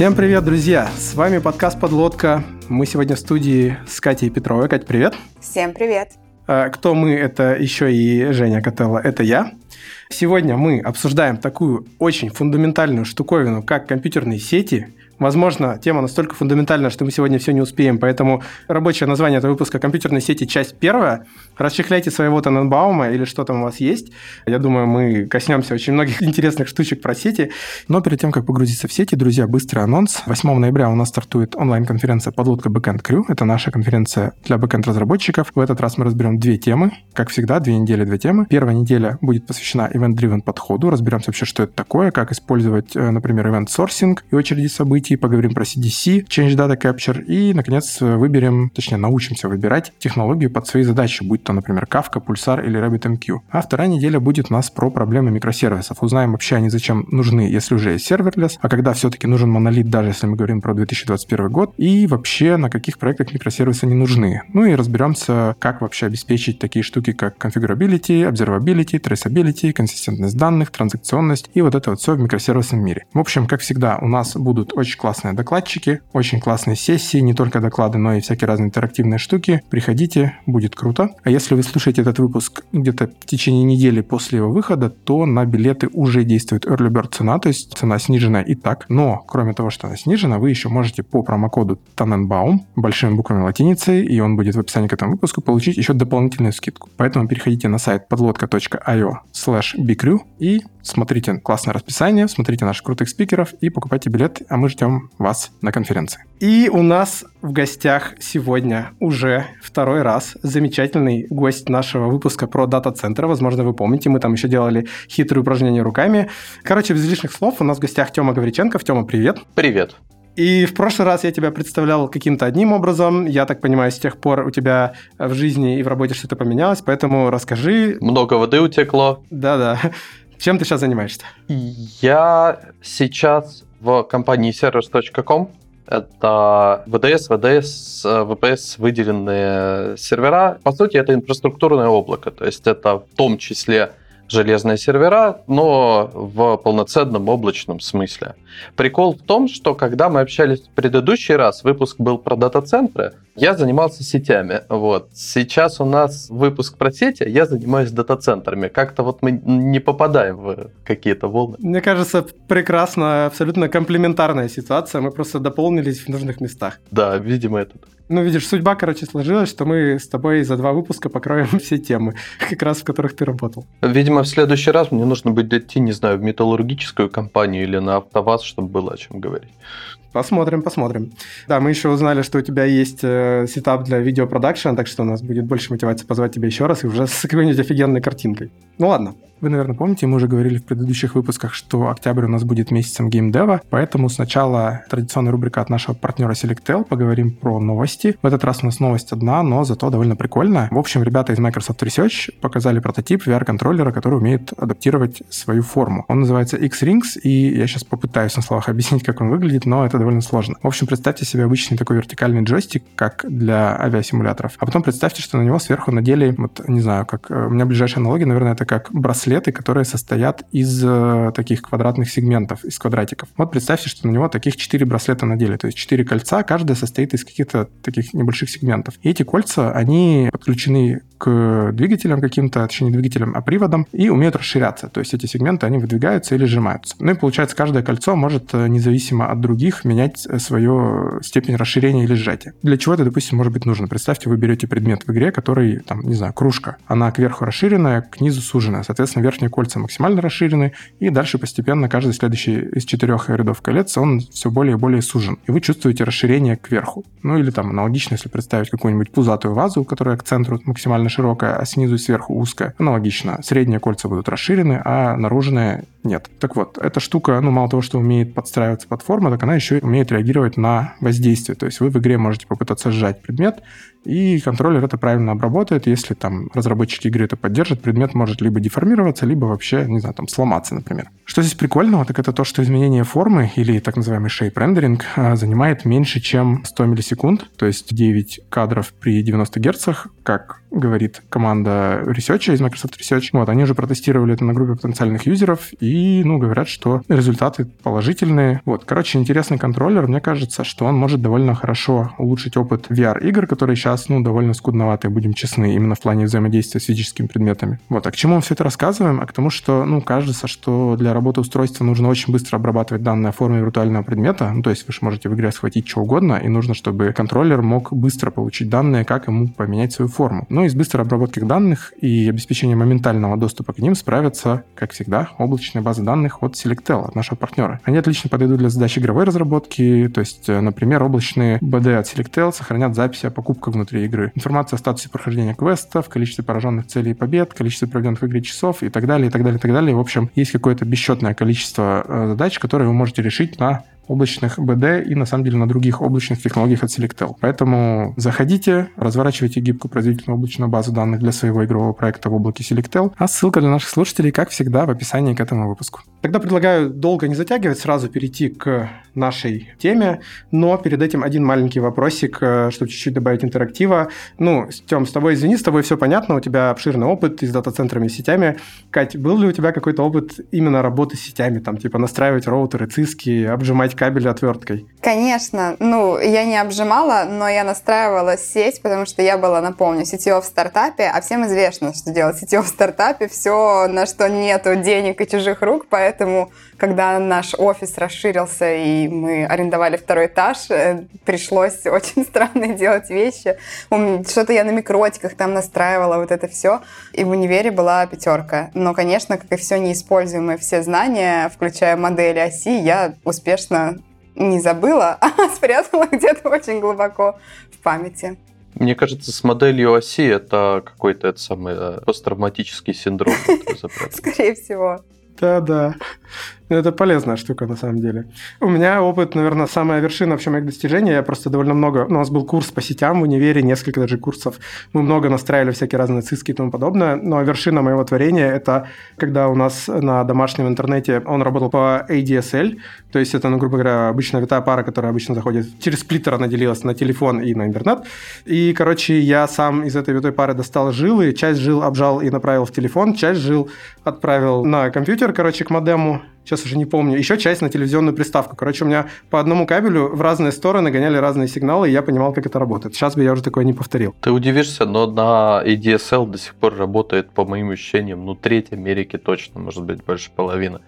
Всем привет, друзья! С вами подкаст «Подлодка». Мы сегодня в студии с Катей Петровой. Кать, привет! Всем привет! А, кто мы? Это еще и Женя Котелло. Это я. Сегодня мы обсуждаем такую очень фундаментальную штуковину, как компьютерные сети – Возможно, тема настолько фундаментальна, что мы сегодня все не успеем, поэтому рабочее название этого выпуска «Компьютерные сети. Часть первая». Расчехляйте своего Таненбаума или что там у вас есть. Я думаю, мы коснемся очень многих интересных штучек про сети. Но перед тем, как погрузиться в сети, друзья, быстрый анонс. 8 ноября у нас стартует онлайн-конференция «Подлодка Backend Crew». Это наша конференция для бэкенд-разработчиков. В этот раз мы разберем две темы. Как всегда, две недели, две темы. Первая неделя будет посвящена event-driven подходу. Разберемся вообще, что это такое, как использовать, э, например, event sourcing и очереди событий событий, поговорим про CDC, Change Data Capture, и, наконец, выберем, точнее, научимся выбирать технологию под свои задачи, будь то, например, Kafka, Pulsar или RabbitMQ. А вторая неделя будет у нас про проблемы микросервисов. Узнаем вообще они зачем нужны, если уже есть serverless, а когда все-таки нужен монолит, даже если мы говорим про 2021 год, и вообще на каких проектах микросервисы не нужны. Ну и разберемся, как вообще обеспечить такие штуки, как configurability, observability, traceability, консистентность данных, транзакционность и вот это вот все в микросервисном мире. В общем, как всегда, у нас будут очень классные докладчики, очень классные сессии, не только доклады, но и всякие разные интерактивные штуки. Приходите, будет круто. А если вы слушаете этот выпуск где-то в течение недели после его выхода, то на билеты уже действует Early Bird цена, то есть цена снижена и так. Но, кроме того, что она снижена, вы еще можете по промокоду Tannenbaum большими буквами латиницей, и он будет в описании к этому выпуску, получить еще дополнительную скидку. Поэтому переходите на сайт подлодка.io slash и смотрите классное расписание, смотрите наших крутых спикеров и покупайте билет, а мы ждем вас на конференции. И у нас в гостях сегодня уже второй раз замечательный гость нашего выпуска про дата-центры. Возможно, вы помните, мы там еще делали хитрые упражнения руками. Короче, без лишних слов, у нас в гостях Тёма Гавриченков. Тёма, привет. Привет. И в прошлый раз я тебя представлял каким-то одним образом. Я так понимаю, с тех пор у тебя в жизни и в работе что-то поменялось, поэтому расскажи. Много воды утекло. Да-да. Чем ты сейчас занимаешься? Я сейчас в компании servers.com. Это VDS, VDS, VPS выделенные сервера. По сути, это инфраструктурное облако. То есть это в том числе железные сервера, но в полноценном облачном смысле. Прикол в том, что когда мы общались в предыдущий раз, выпуск был про дата-центры, я занимался сетями. Вот. Сейчас у нас выпуск про сети, я занимаюсь дата-центрами. Как-то вот мы не попадаем в какие-то волны. Мне кажется, прекрасно, абсолютно комплементарная ситуация. Мы просто дополнились в нужных местах. Да, видимо, это так. Ну, видишь, судьба, короче, сложилась, что мы с тобой за два выпуска покроем все темы, как раз в которых ты работал. Видимо, в следующий раз мне нужно будет идти, не знаю, в металлургическую компанию или на АвтоВАЗ, чтобы было о чем говорить. Посмотрим, посмотрим. Да, мы еще узнали, что у тебя есть э, сетап для видеопродакшена, так что у нас будет больше мотивации позвать тебя еще раз и уже с какой-нибудь офигенной картинкой. Ну ладно, вы, наверное, помните, мы уже говорили в предыдущих выпусках, что октябрь у нас будет месяцем геймдева, поэтому сначала традиционная рубрика от нашего партнера Selectel, поговорим про новости. В этот раз у нас новость одна, но зато довольно прикольная. В общем, ребята из Microsoft Research показали прототип VR-контроллера, который умеет адаптировать свою форму. Он называется X-Rings, и я сейчас попытаюсь на словах объяснить, как он выглядит, но это довольно сложно. В общем, представьте себе обычный такой вертикальный джойстик, как для авиасимуляторов. А потом представьте, что на него сверху надели, вот, не знаю, как э, у меня ближайшая аналогия, наверное, это как браслет браслеты, которые состоят из э, таких квадратных сегментов, из квадратиков. Вот представьте, что на него таких 4 браслета надели, то есть 4 кольца, каждое состоит из каких-то таких небольших сегментов. И эти кольца, они подключены к двигателям каким-то, точнее не двигателям, а приводам, и умеют расширяться. То есть эти сегменты, они выдвигаются или сжимаются. Ну и получается, каждое кольцо может э, независимо от других менять э, свою степень расширения или сжатия. Для чего это, допустим, может быть нужно? Представьте, вы берете предмет в игре, который, там, не знаю, кружка. Она кверху расширенная, к низу суженная. Соответственно, верхние кольца максимально расширены, и дальше постепенно каждый следующий из четырех рядов колец, он все более и более сужен. И вы чувствуете расширение кверху. Ну или там аналогично, если представить какую-нибудь пузатую вазу, которая к центру максимально широкая, а снизу и сверху узкая. Аналогично. Средние кольца будут расширены, а наружные нет. Так вот, эта штука, ну, мало того, что умеет подстраиваться под форму, так она еще умеет реагировать на воздействие. То есть вы в игре можете попытаться сжать предмет, и контроллер это правильно обработает. Если там разработчики игры это поддержат, предмет может либо деформироваться, либо вообще, не знаю, там сломаться, например. Что здесь прикольного, так это то, что изменение формы или так называемый shape rendering а, занимает меньше, чем 100 миллисекунд, то есть 9 кадров при 90 Гц, как говорит команда Research из Microsoft Research. Вот, они уже протестировали это на группе потенциальных юзеров и, ну, говорят, что результаты положительные. Вот, короче, интересный контроллер. Мне кажется, что он может довольно хорошо улучшить опыт VR-игр, которые сейчас, ну, довольно скудноватые, будем честны, именно в плане взаимодействия с физическими предметами. Вот, а к чему мы все это рассказываем? А к тому, что, ну, кажется, что для работы устройства нужно очень быстро обрабатывать данные о форме виртуального предмета. Ну, то есть вы же можете в игре схватить что угодно, и нужно, чтобы контроллер мог быстро получить данные, как ему поменять свою форму. Ну и с быстрой обработкой данных и обеспечением моментального доступа к ним справятся, как всегда, облачные базы данных от Selectel, от нашего партнера. Они отлично подойдут для задач игровой разработки, то есть, э, например, облачные BD от Selectel сохранят записи о покупках внутри игры, информация о статусе прохождения квестов, количестве пораженных целей и побед, количестве проведенных в игре часов и так далее, и так далее, и так далее. В общем, есть какое-то бесчетное количество э, задач, которые вы можете решить на облачных BD и, на самом деле, на других облачных технологиях от Selectel. Поэтому заходите, разворачивайте гибкую производительную облачную базу данных для своего игрового проекта в облаке Selectel, а ссылка для наших слушателей, как всегда, в описании к этому выпуску. Тогда предлагаю долго не затягивать, сразу перейти к нашей теме, но перед этим один маленький вопросик, э, чтобы чуть-чуть добавить интерактива. Ну, Тем, с тобой, извини, с тобой все понятно, у тебя обширный опыт и с дата-центрами и сетями. Кать, был ли у тебя какой-то опыт именно работы с сетями, там, типа настраивать роутеры, циски, обжимать кабель отверткой? Конечно. Ну, я не обжимала, но я настраивала сеть, потому что я была, напомню, сетевой в стартапе, а всем известно, что делать сетевой в стартапе, все, на что нету денег и чужих рук, поэтому, когда наш офис расширился и мы арендовали второй этаж, э, пришлось очень странно делать вещи. Что-то я на микротиках там настраивала, вот это все. И в универе была пятерка. Но, конечно, как и все неиспользуемые все знания, включая модели оси, я успешно не забыла, а спрятала где-то очень глубоко в памяти. Мне кажется, с моделью оси это какой-то это самый э, посттравматический синдром. Скорее всего. Да-да. Ну, это полезная штука, на самом деле. У меня опыт, наверное, самая вершина вообще моих достижений. Я просто довольно много... Ну, у нас был курс по сетям в универе, несколько даже курсов. Мы много настраивали всякие разные циски и тому подобное. Но вершина моего творения – это когда у нас на домашнем интернете он работал по ADSL. То есть это, ну, грубо говоря, обычная витая пара, которая обычно заходит через сплиттер, она делилась на телефон и на интернет. И, короче, я сам из этой витой пары достал жилы, часть жил обжал и направил в телефон, часть жил отправил на компьютер, короче, к модему сейчас уже не помню, еще часть на телевизионную приставку. Короче, у меня по одному кабелю в разные стороны гоняли разные сигналы, и я понимал, как это работает. Сейчас бы я уже такое не повторил. Ты удивишься, но на ADSL до сих пор работает, по моим ощущениям, ну, треть Америки точно, может быть, больше половины.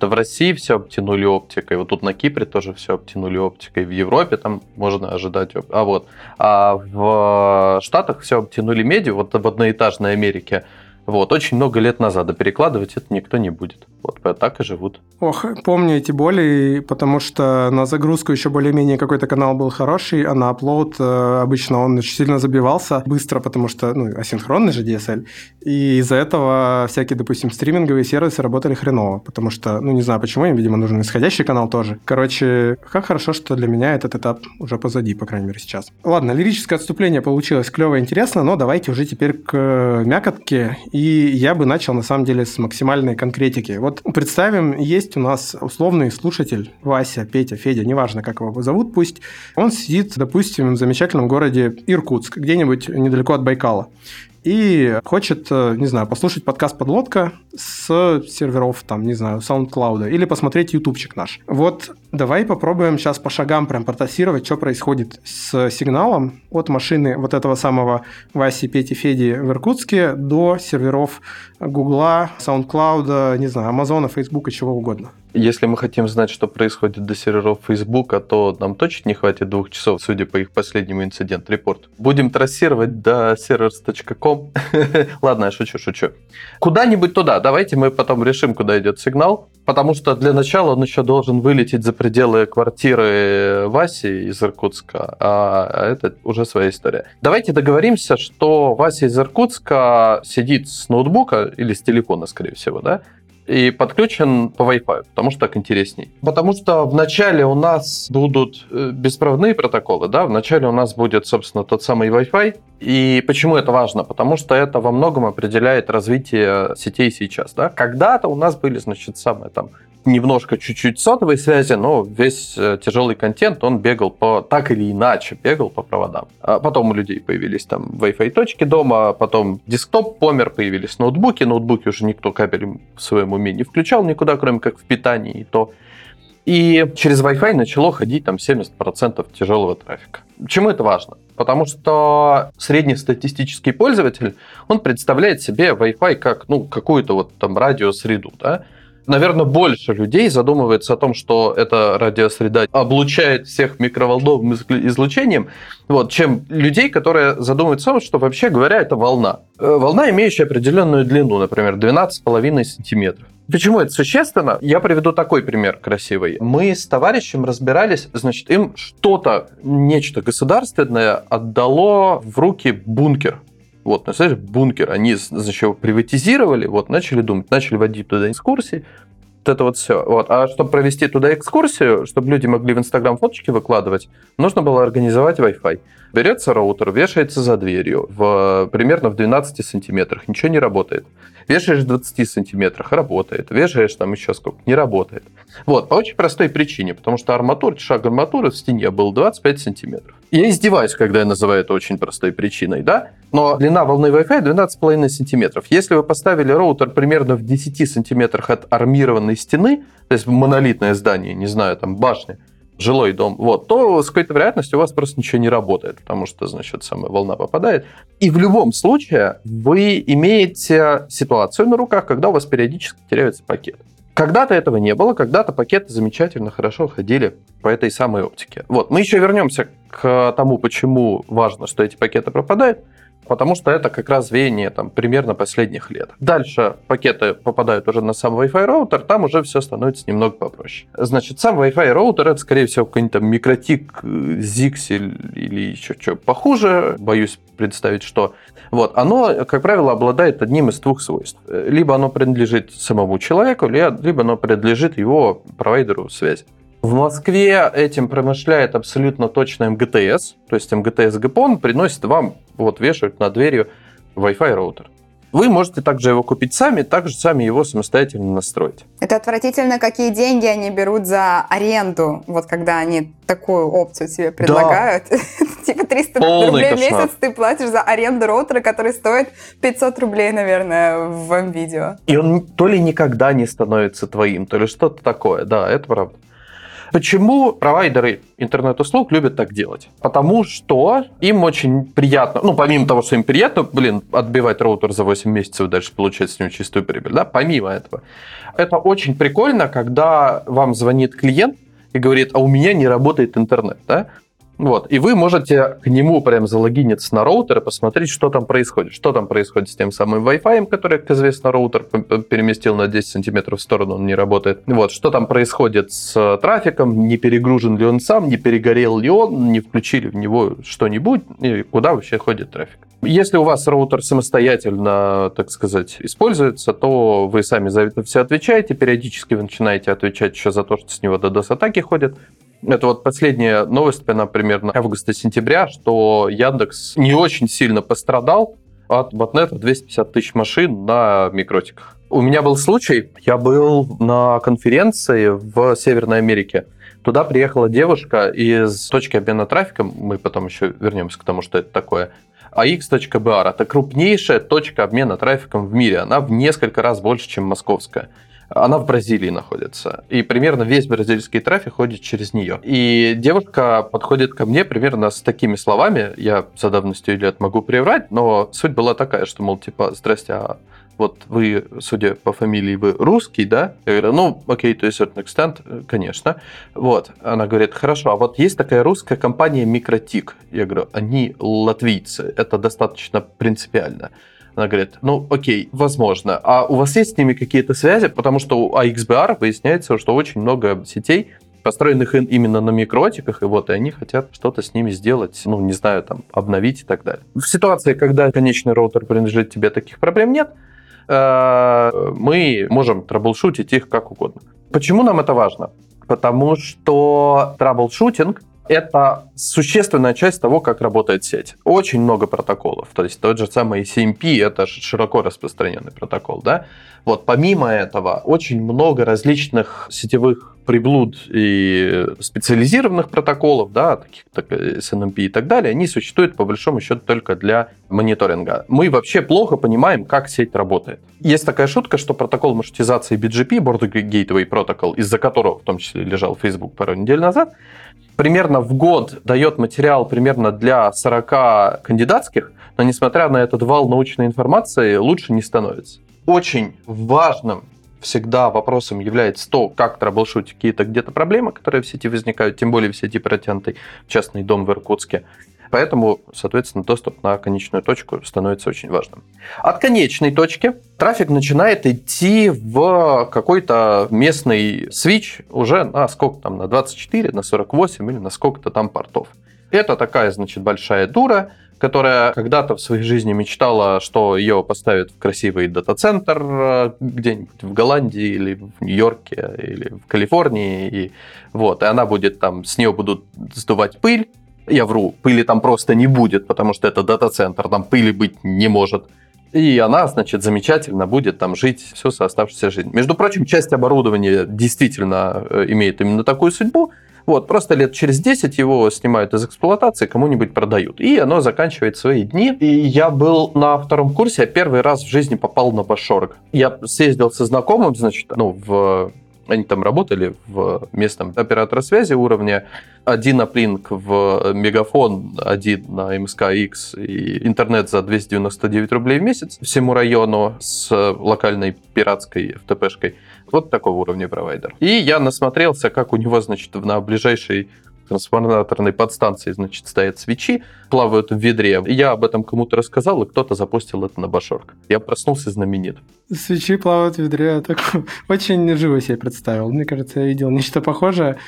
То в России все обтянули оптикой, вот тут на Кипре тоже все обтянули оптикой, в Европе там можно ожидать, а вот, а в Штатах все обтянули медью, вот в одноэтажной Америке вот, очень много лет назад, а перекладывать это никто не будет. Вот так и живут. Ох, помню эти боли, потому что на загрузку еще более-менее какой-то канал был хороший, а на upload э, обычно он очень сильно забивался быстро, потому что, ну, асинхронный же DSL. И из-за этого всякие, допустим, стриминговые сервисы работали хреново, потому что, ну, не знаю почему, им, видимо, нужен исходящий канал тоже. Короче, как хорошо, что для меня этот этап уже позади, по крайней мере, сейчас. Ладно, лирическое отступление получилось клево и интересно, но давайте уже теперь к мякотке и я бы начал, на самом деле, с максимальной конкретики. Вот представим, есть у нас условный слушатель, Вася, Петя, Федя, неважно, как его зовут, пусть. Он сидит, допустим, в замечательном городе Иркутск, где-нибудь недалеко от Байкала и хочет, э, не знаю, послушать подкаст «Подлодка» с серверов, там, не знаю, SoundCloud, или посмотреть ютубчик наш. Вот давай попробуем сейчас по шагам прям протасировать, что происходит с сигналом от машины вот этого самого Васи, Пети, Феди в Иркутске до серверов Гугла, SoundCloud, не знаю, Амазона, Фейсбука, чего угодно. Если мы хотим знать, что происходит до серверов Facebook, то нам точно не хватит двух часов, судя по их последнему инцидент-репорту. Будем трассировать до servers.com. Ладно, я шучу, шучу. Куда-нибудь туда. Давайте мы потом решим, куда идет сигнал. Потому что для начала он еще должен вылететь за пределы квартиры Васи из Иркутска, а это уже своя история. Давайте договоримся, что Вася из Иркутска сидит с ноутбука или с телефона, скорее всего, да, и подключен по Wi-Fi, потому что так интересней. Потому что вначале у нас будут э, беспроводные протоколы, да, вначале у нас будет, собственно, тот самый Wi-Fi. И почему это важно? Потому что это во многом определяет развитие сетей сейчас, да. Когда-то у нас были, значит, самые там немножко чуть-чуть сотовой связи, но весь э, тяжелый контент, он бегал по, так или иначе, бегал по проводам. А потом у людей появились там Wi-Fi точки дома, потом десктоп помер, появились ноутбуки, ноутбуки уже никто кабелем в своем уме не включал никуда, кроме как в питании, и то. И через Wi-Fi начало ходить там 70% тяжелого трафика. Почему это важно? Потому что среднестатистический пользователь, он представляет себе Wi-Fi как ну, какую-то вот там радиосреду, да? Наверное, больше людей задумывается о том, что эта радиосреда облучает всех микроволновым излучением, вот, чем людей, которые задумываются о том, что вообще говоря, это волна. Э, волна, имеющая определенную длину, например, 12,5 сантиметров. Почему это существенно? Я приведу такой пример красивый. Мы с товарищем разбирались, значит, им что-то, нечто государственное отдало в руки бункер. Вот, самом деле, бункер, они, значит, его приватизировали, вот, начали думать, начали водить туда экскурсии, вот это вот все. Вот. А чтобы провести туда экскурсию, чтобы люди могли в Инстаграм фоточки выкладывать, нужно было организовать Wi-Fi. Берется роутер, вешается за дверью в, примерно в 12 сантиметрах, ничего не работает. Вешаешь в 20 сантиметрах, работает. Вешаешь там еще сколько, не работает. Вот, по очень простой причине, потому что арматура, шаг арматуры в стене был 25 сантиметров. Я издеваюсь, когда я называю это очень простой причиной, да? Но длина волны Wi-Fi 12,5 сантиметров. Если вы поставили роутер примерно в 10 сантиметрах от армированной стены, то есть монолитное здание, не знаю, там башня, жилой дом, вот, то с какой-то вероятностью у вас просто ничего не работает, потому что, значит, самая волна попадает. И в любом случае вы имеете ситуацию на руках, когда у вас периодически теряется пакет. Когда-то этого не было, когда-то пакеты замечательно хорошо ходили по этой самой оптике. Вот, мы еще вернемся к тому, почему важно, что эти пакеты пропадают потому что это как раз веяние там, примерно последних лет. Дальше пакеты попадают уже на сам Wi-Fi роутер, там уже все становится немного попроще. Значит, сам Wi-Fi роутер это, скорее всего, какой-нибудь там микротик, Zixel или еще что похуже, боюсь представить, что. Вот, оно, как правило, обладает одним из двух свойств. Либо оно принадлежит самому человеку, либо оно принадлежит его провайдеру связи. В Москве этим промышляет абсолютно точно МГТС, то есть МГТС ГПОН приносит вам, вот вешают на дверью Wi-Fi роутер. Вы можете также его купить сами, также сами его самостоятельно настроить. Это отвратительно, какие деньги они берут за аренду, вот когда они такую опцию себе предлагают. Да. типа 300 Полный рублей в месяц ты платишь за аренду роутера, который стоит 500 рублей, наверное, в видео. И он то ли никогда не становится твоим, то ли что-то такое. Да, это правда. Почему провайдеры интернет-услуг любят так делать? Потому что им очень приятно, ну, помимо того, что им приятно, блин, отбивать роутер за 8 месяцев и дальше получать с него чистую прибыль, да, помимо этого. Это очень прикольно, когда вам звонит клиент и говорит, а у меня не работает интернет, да? Вот, и вы можете к нему прям залогиниться на роутер и посмотреть, что там происходит. Что там происходит с тем самым Wi-Fi, который, как известно, роутер переместил на 10 сантиметров в сторону, он не работает. Вот, что там происходит с трафиком, не перегружен ли он сам, не перегорел ли он, не включили в него что-нибудь, и куда вообще ходит трафик. Если у вас роутер самостоятельно, так сказать, используется, то вы сами за это все отвечаете. Периодически вы начинаете отвечать еще за то, что с него DDoS-атаки ходят. Это вот последняя новость, она примерно августа-сентября, что Яндекс не очень сильно пострадал от ботнета 250 тысяч машин на микротиках. У меня был случай, я был на конференции в Северной Америке. Туда приехала девушка из точки обмена трафиком, мы потом еще вернемся к тому, что это такое, AX.BR. Это крупнейшая точка обмена трафиком в мире. Она в несколько раз больше, чем московская. Она в Бразилии находится. И примерно весь бразильский трафик ходит через нее. И девушка подходит ко мне примерно с такими словами. Я за давностью лет могу приврать, но суть была такая, что, мол, типа, здрасте, а вот вы, судя по фамилии, вы русский, да? Я говорю, ну, окей, то есть certain extent, конечно. Вот, она говорит, хорошо, а вот есть такая русская компания Микротик. Я говорю, они латвийцы, это достаточно принципиально. Она говорит, ну окей, возможно. А у вас есть с ними какие-то связи? Потому что у AXBR выясняется, что очень много сетей, построенных именно на микротиках, и вот и они хотят что-то с ними сделать, ну, не знаю, там, обновить и так далее. В ситуации, когда конечный роутер принадлежит тебе, таких проблем нет. Э, мы можем траблшутить их как угодно. Почему нам это важно? Потому что траблшутинг это существенная часть того, как работает сеть. Очень много протоколов. То есть тот же самый ICMP, это широко распространенный протокол, да? Вот помимо этого, очень много различных сетевых приблуд и специализированных протоколов, да, таких как SNMP и так далее, они существуют по большому счету только для мониторинга. Мы вообще плохо понимаем, как сеть работает. Есть такая шутка, что протокол маршрутизации BGP, Border Gateway Protocol, из-за которого в том числе лежал Facebook пару недель назад, примерно в год дает материал примерно для 40 кандидатских, но несмотря на этот вал научной информации, лучше не становится. Очень важным всегда вопросом является то, как траблшутить какие-то где-то проблемы, которые в сети возникают, тем более в сети протянутый частный дом в Иркутске. Поэтому, соответственно, доступ на конечную точку становится очень важным. От конечной точки трафик начинает идти в какой-то местный свич уже на сколько там, на 24, на 48 или на сколько-то там портов. Это такая, значит, большая дура, которая когда-то в своей жизни мечтала, что ее поставят в красивый дата-центр э, где-нибудь в Голландии или в Нью-Йорке или в Калифорнии. И, вот, и она будет там, с нее будут сдувать пыль, я вру, пыли там просто не будет, потому что это дата-центр, там пыли быть не может. И она, значит, замечательно будет там жить всю оставшуюся жизнь. Между прочим, часть оборудования действительно э, имеет именно такую судьбу. Вот, просто лет через 10 его снимают из эксплуатации, кому-нибудь продают. И оно заканчивает свои дни. И я был на втором курсе, я первый раз в жизни попал на Башорг. Я съездил со знакомым, значит, ну, в они там работали в местном оператора связи уровня. Один аплинк в мегафон, один на МСК-X и интернет за 299 рублей в месяц всему району с локальной пиратской ФТПшкой. Вот такого уровня провайдер. И я насмотрелся, как у него, значит, на ближайшей трансформаторной подстанции, значит, стоят свечи, плавают в ведре. Я об этом кому-то рассказал, и кто-то запустил это на башорг. Я проснулся знаменит. Свечи плавают в ведре. Так очень живо себе представил. Мне кажется, я видел нечто похожее.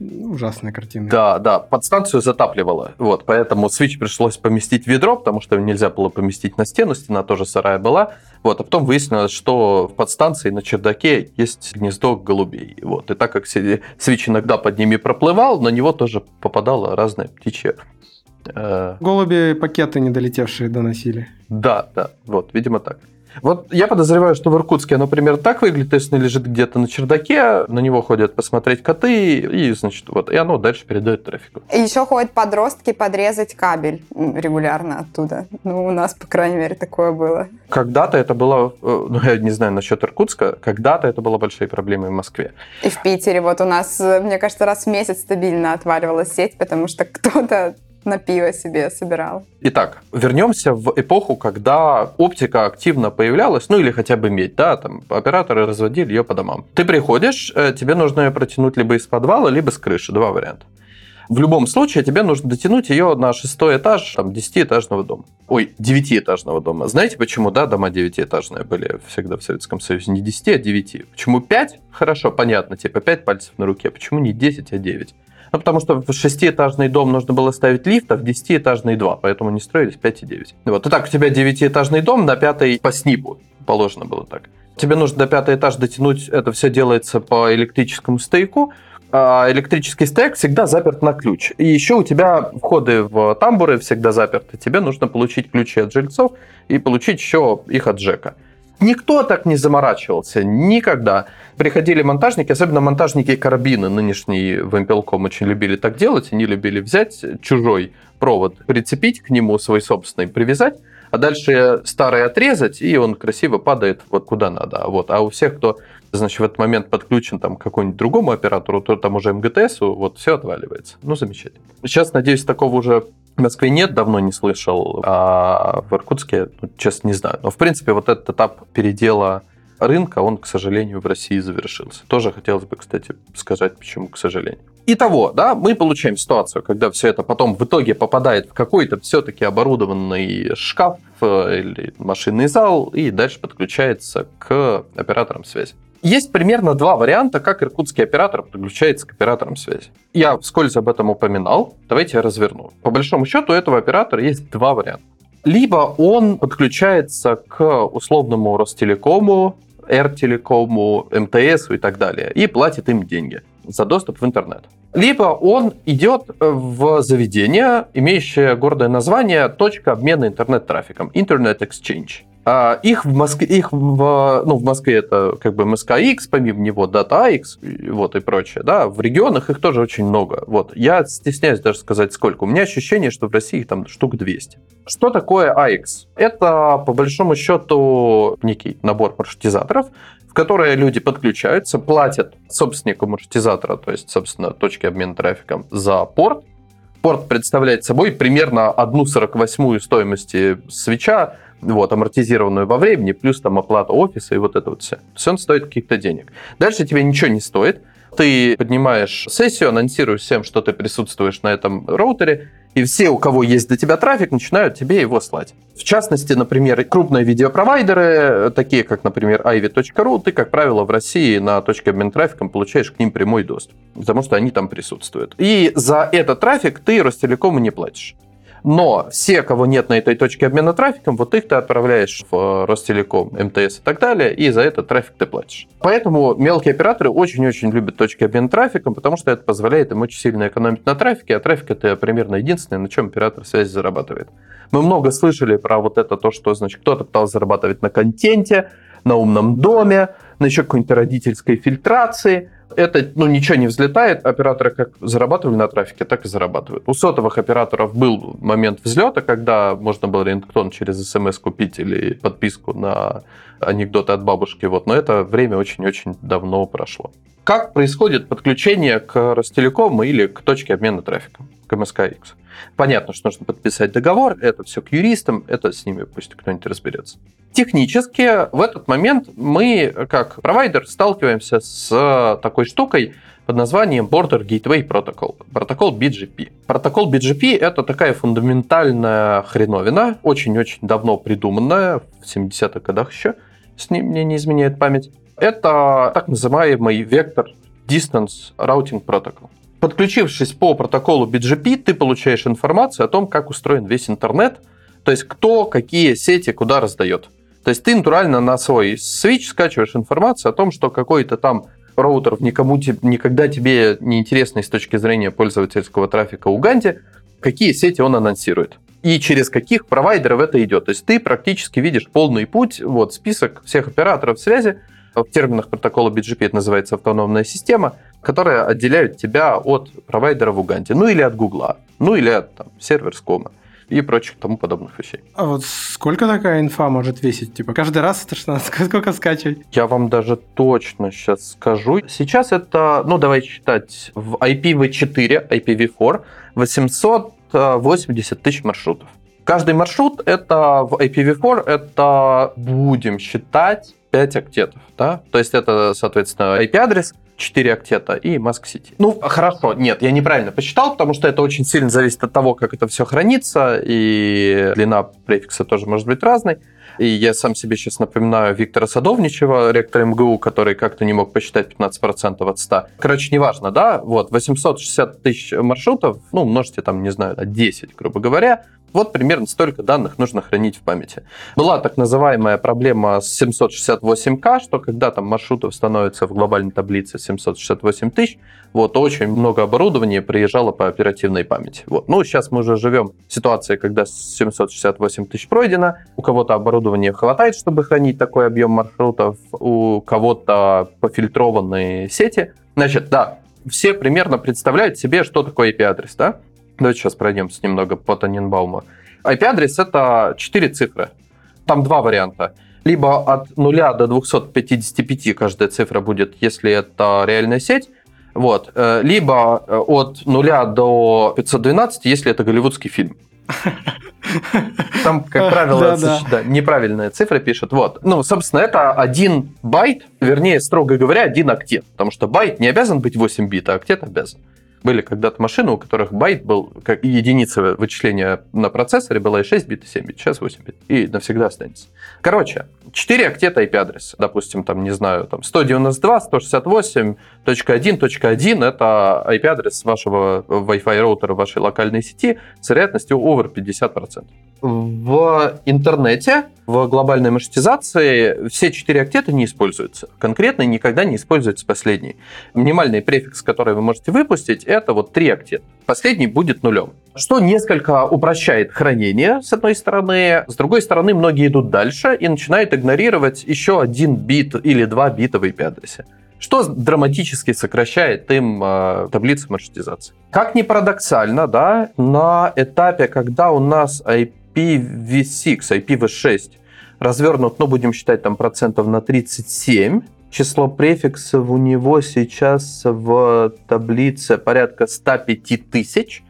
Ужасная картина. Да, да, подстанцию затапливало. Вот, поэтому свич пришлось поместить в ведро, потому что нельзя было поместить на стену, стена тоже сырая была. Вот, а потом выяснилось, что в подстанции на чердаке есть гнездо голубей. Вот, и так как свич иногда под ними проплывал, на него тоже попадало разное птичье э, Голуби пакеты не долетевшие доносили. Да, да, вот, видимо так. Вот я подозреваю, что в Иркутске оно примерно так выглядит, то есть оно лежит где-то на чердаке, на него ходят посмотреть коты, и, значит, вот, и оно дальше передает трафику. И еще ходят подростки подрезать кабель регулярно оттуда. Ну, у нас, по крайней мере, такое было. Когда-то это было, э, ну, я не знаю насчет Иркутска, когда-то это было большой проблемой в Москве. И в Питере, вот у нас, мне кажется, раз в месяц стабильно отваливалась сеть, потому что кто-то на пиво себе собирал. Итак, вернемся в эпоху, когда оптика активно появлялась, ну или хотя бы медь, да, там операторы разводили ее по домам. Ты приходишь, э, тебе нужно ее протянуть либо из подвала, либо с крыши, два варианта. В любом случае, тебе нужно дотянуть ее на шестой этаж там, десятиэтажного дома. Ой, девятиэтажного дома. Знаете, почему, да, дома девятиэтажные были всегда в Советском Союзе? Не 10, а 9. Почему 5? Хорошо, понятно, типа 5 пальцев на руке. Почему не 10, а 9? Ну, потому что в шестиэтажный дом нужно было ставить лифт, а в десятиэтажный два, поэтому не строились 5 и 9. Вот. Итак, у тебя девятиэтажный дом, на пятый по СНИПу положено было так. Тебе нужно до пятого этажа дотянуть, это все делается по электрическому стейку, а электрический стейк всегда заперт на ключ. И еще у тебя входы в тамбуры всегда заперты. Тебе нужно получить ключи от жильцов и получить еще их от Джека. Никто так не заморачивался, никогда. Приходили монтажники, особенно монтажники карабины, нынешние в Impelcom очень любили так делать, они любили взять чужой провод, прицепить к нему свой собственный, привязать, а дальше старый отрезать, и он красиво падает вот куда надо. Вот. А у всех, кто значит, в этот момент подключен там, к какому-нибудь другому оператору, то там уже МГТСу, вот все отваливается. Ну, замечательно. Сейчас, надеюсь, такого уже в Москве нет, давно не слышал, а в Иркутске, ну, честно, не знаю. Но, в принципе, вот этот этап передела рынка, он, к сожалению, в России завершился. Тоже хотелось бы, кстати, сказать, почему, к сожалению. Итого, да, мы получаем ситуацию, когда все это потом в итоге попадает в какой-то все-таки оборудованный шкаф э, или машинный зал и дальше подключается к операторам связи. Есть примерно два варианта, как иркутский оператор подключается к операторам связи. Я вскользь об этом упоминал, давайте я разверну. По большому счету у этого оператора есть два варианта. либо он подключается к условному Ростелекому, Р-телекому, МТС и так далее, и платит им деньги за доступ в интернет. Либо он идет в заведение, имеющее гордое название «Точка обмена интернет-трафиком» – Internet Exchange. А их в Москве, их в, ну, в Москве это как бы MSKX, помимо него DataX, вот и прочее, да, в регионах их тоже очень много, вот. Я стесняюсь даже сказать сколько. У меня ощущение, что в России их там штук 200. Что такое AX? Это, по большому счету, некий набор маршрутизаторов, которые люди подключаются, платят собственнику маршрутизатора, то есть, собственно, точки обмена трафиком за порт. Порт представляет собой примерно одну сорок восьмую стоимости свеча, вот, амортизированную во времени, плюс там оплата офиса и вот это вот все. То есть он стоит каких-то денег. Дальше тебе ничего не стоит. Ты поднимаешь сессию, анонсируешь всем, что ты присутствуешь на этом роутере, и все, у кого есть до тебя трафик, начинают тебе его слать. В частности, например, крупные видеопровайдеры, такие как, например, ivy.ru, ты, как правило, в России на точке обмена трафиком получаешь к ним прямой доступ, потому что они там присутствуют. И за этот трафик ты Ростелекому не платишь. Но все, кого нет на этой точке обмена трафиком, вот их ты отправляешь в э, Ростелеком, МТС и так далее, и за этот трафик ты платишь. Поэтому мелкие операторы очень-очень любят точки обмена трафиком, потому что это позволяет им очень сильно экономить на трафике, а трафик это примерно единственное, на чем оператор связи зарабатывает. Мы много слышали про вот это то, что, значит, кто-то пытался зарабатывать на контенте, на умном доме, на еще какой-нибудь родительской фильтрации – это ну, ничего не взлетает. Операторы как зарабатывали на трафике, так и зарабатывают. У сотовых операторов был момент взлета, когда можно было рингтон через смс купить или подписку на анекдоты от бабушки. Вот. Но это время очень-очень давно прошло. Как происходит подключение к Ростелекому или к точке обмена трафиком, к МСКХ? Понятно, что нужно подписать договор, это все к юристам, это с ними пусть кто-нибудь разберется. Технически в этот момент мы, как провайдер, сталкиваемся с такой штукой под названием Border Gateway Protocol, протокол BGP. Протокол BGP — это такая фундаментальная хреновина, очень-очень давно придуманная, в 70-х годах еще, с ним мне не изменяет память. Это так называемый вектор Distance Routing Protocol. Подключившись по протоколу BGP, ты получаешь информацию о том, как устроен весь интернет, то есть кто какие сети куда раздает. То есть ты натурально на свой свич скачиваешь информацию о том, что какой-то там роутер никому никогда тебе не интересный с точки зрения пользовательского трафика Уганде, какие сети он анонсирует и через каких провайдеров это идет. То есть ты практически видишь полный путь, вот список всех операторов связи, в терминах протокола BGP это называется автономная система, которая отделяет тебя от провайдера в Уганде, ну или от Гугла, ну или от там, серверскома и прочих тому подобных вещей. А вот сколько такая инфа может весить? Типа каждый раз это что сколько скачивать? Я вам даже точно сейчас скажу. Сейчас это, ну давай считать, в IPv4, IPv4 880 тысяч маршрутов. Каждый маршрут это в IPv4 это будем считать 5 октетов, да? То есть это, соответственно, IP-адрес, 4 октета и маск сети. Ну, хорошо, нет, я неправильно посчитал, потому что это очень сильно зависит от того, как это все хранится, и длина префикса тоже может быть разной. И я сам себе сейчас напоминаю Виктора Садовничева, ректора МГУ, который как-то не мог посчитать 15% от 100. Короче, неважно, да, вот, 860 тысяч маршрутов, ну, умножьте там, не знаю, 10, грубо говоря, вот примерно столько данных нужно хранить в памяти. Была так называемая проблема с 768К, что когда там маршрутов становится в глобальной таблице 768 тысяч, вот очень много оборудования приезжало по оперативной памяти. Вот. Ну, сейчас мы уже живем в ситуации, когда 768 тысяч пройдено, у кого-то оборудования хватает, чтобы хранить такой объем маршрутов, у кого-то пофильтрованные сети. Значит, да, все примерно представляют себе, что такое IP-адрес, да? Давайте сейчас пройдемся немного по Таненбауму. IP-адрес — это 4 цифры. Там два варианта. Либо от 0 до 255 каждая цифра будет, если это реальная сеть, вот. Э, либо э, от 0 до 512, если это голливудский фильм. Там, как правило, да, да. Да, неправильные цифры пишут. Вот. Ну, собственно, это один байт, вернее, строго говоря, один октет. Потому что байт не обязан быть 8 бит, а октет обязан. Были когда-то машины, у которых байт был, как единица вычисления на процессоре была и 6 бит, и 7 бит, сейчас 8 бит, и навсегда останется. Короче, 4 октета IP-адреса, допустим, там, не знаю, там 192.168.1.1 это IP-адрес вашего Wi-Fi роутера вашей локальной сети с вероятностью over 50%. В интернете, в глобальной маршрутизации все четыре октета не используются. Конкретно никогда не используется последний. Минимальный префикс, который вы можете выпустить, это вот три октета. Последний будет нулем. Что несколько упрощает хранение, с одной стороны. С другой стороны, многие идут дальше и начинают игнорировать еще один бит или два бита в IP-адресе что драматически сокращает им э, таблицы маршрутизации. Как ни парадоксально, да, на этапе, когда у нас IPv6, IPv6 развернут, ну, будем считать, там процентов на 37, число префиксов у него сейчас в таблице порядка 105 тысяч.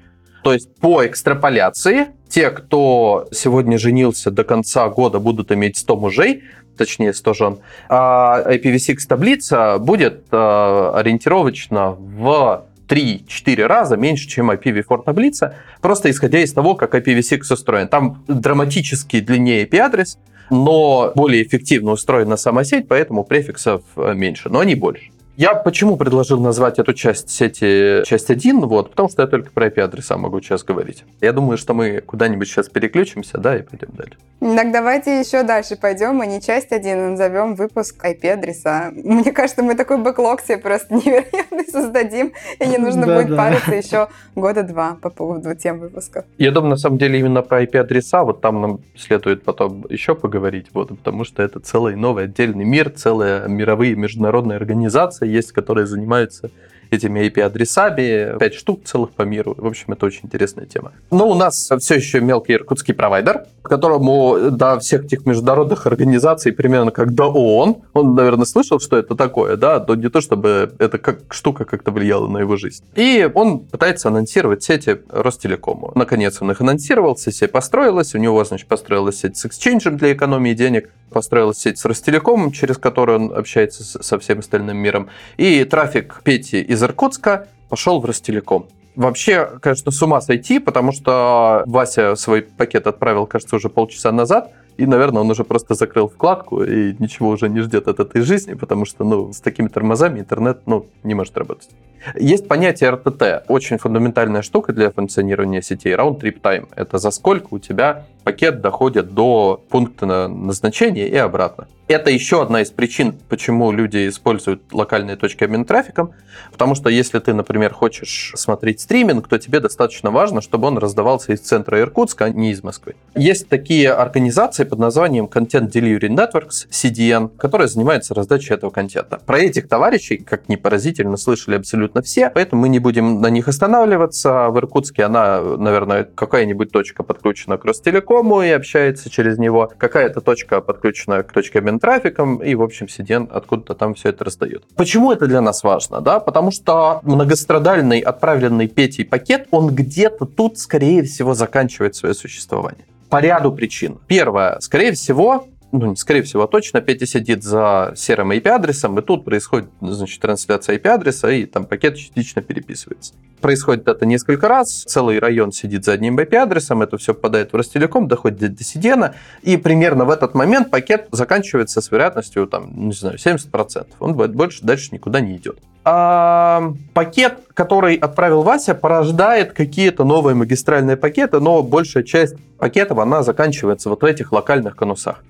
То есть по экстраполяции те, кто сегодня женился до конца года, будут иметь 100 мужей, точнее 100 жен, а IPv6 таблица будет э, ориентировочно в 3-4 раза меньше, чем IPv4 таблица, просто исходя из того, как IPv6 устроен. Там драматически длиннее IP-адрес, но более эффективно устроена сама сеть, поэтому префиксов э, меньше, но они больше. Я почему предложил назвать эту часть сети часть 1? Вот, потому что я только про IP-адреса могу сейчас говорить. Я думаю, что мы куда-нибудь сейчас переключимся, да, и пойдем дальше. Так давайте еще дальше пойдем, и не часть 1, назовем выпуск IP-адреса. Мне кажется, мы такой бэклог себе просто невероятный создадим, и не нужно да, будет да. париться еще года два по поводу тем выпусков. Я думаю, на самом деле, именно про IP-адреса, вот там нам следует потом еще поговорить, вот, потому что это целый новый отдельный мир, целые мировые международные организации, есть, которые занимаются этими IP-адресами, 5 штук целых по миру. В общем, это очень интересная тема. Но у нас все еще мелкий иркутский провайдер, которому до всех этих международных организаций примерно как до ООН. Он, наверное, слышал, что это такое, да, но не то, чтобы эта как штука как-то влияла на его жизнь. И он пытается анонсировать сети Ростелекому. Наконец он их анонсировал, сеть построилась, у него, значит, построилась сеть с эксченджем для экономии денег, построилась сеть с Ростелекомом, через которую он общается со всем остальным миром. И трафик Пети из Иркутска пошел в Ростелеком. Вообще, конечно, с ума сойти, потому что Вася свой пакет отправил, кажется, уже полчаса назад, и, наверное, он уже просто закрыл вкладку и ничего уже не ждет от этой жизни, потому что, ну, с такими тормозами интернет, ну, не может работать. Есть понятие RTT, очень фундаментальная штука для функционирования сетей, trip time. Это за сколько у тебя пакет доходит до пункта назначения и обратно. Это еще одна из причин, почему люди используют локальные точки обмена трафиком, потому что если ты, например, хочешь смотреть стриминг, то тебе достаточно важно, чтобы он раздавался из центра Иркутска, а не из Москвы. Есть такие организации под названием Content Delivery Networks, CDN, которые занимаются раздачей этого контента. Про этих товарищей, как ни поразительно, слышали абсолютно все, поэтому мы не будем на них останавливаться. В Иркутске она, наверное, какая-нибудь точка подключена к Ростелекому и общается через него, какая-то точка подключена к точке обмена трафиком, и, в общем, CDN откуда-то там все это раздает. Почему это для нас важно? Да? Потому что многострадальный отправленный Петей пакет, он где-то тут, скорее всего, заканчивает свое существование. По ряду причин. Первое. Скорее всего, ну, скорее всего, точно, Петя сидит за серым IP-адресом, и тут происходит, значит, трансляция IP-адреса, и там пакет частично переписывается. Происходит это несколько раз, целый район сидит за одним IP-адресом, это все попадает в Ростелеком, доходит до Сидена, и примерно в этот момент пакет заканчивается с вероятностью, там, не знаю, 70%. Он больше дальше никуда не идет а, пакет, который отправил Вася, порождает какие-то новые магистральные пакеты, но большая часть пакетов, она заканчивается вот в этих локальных конусах.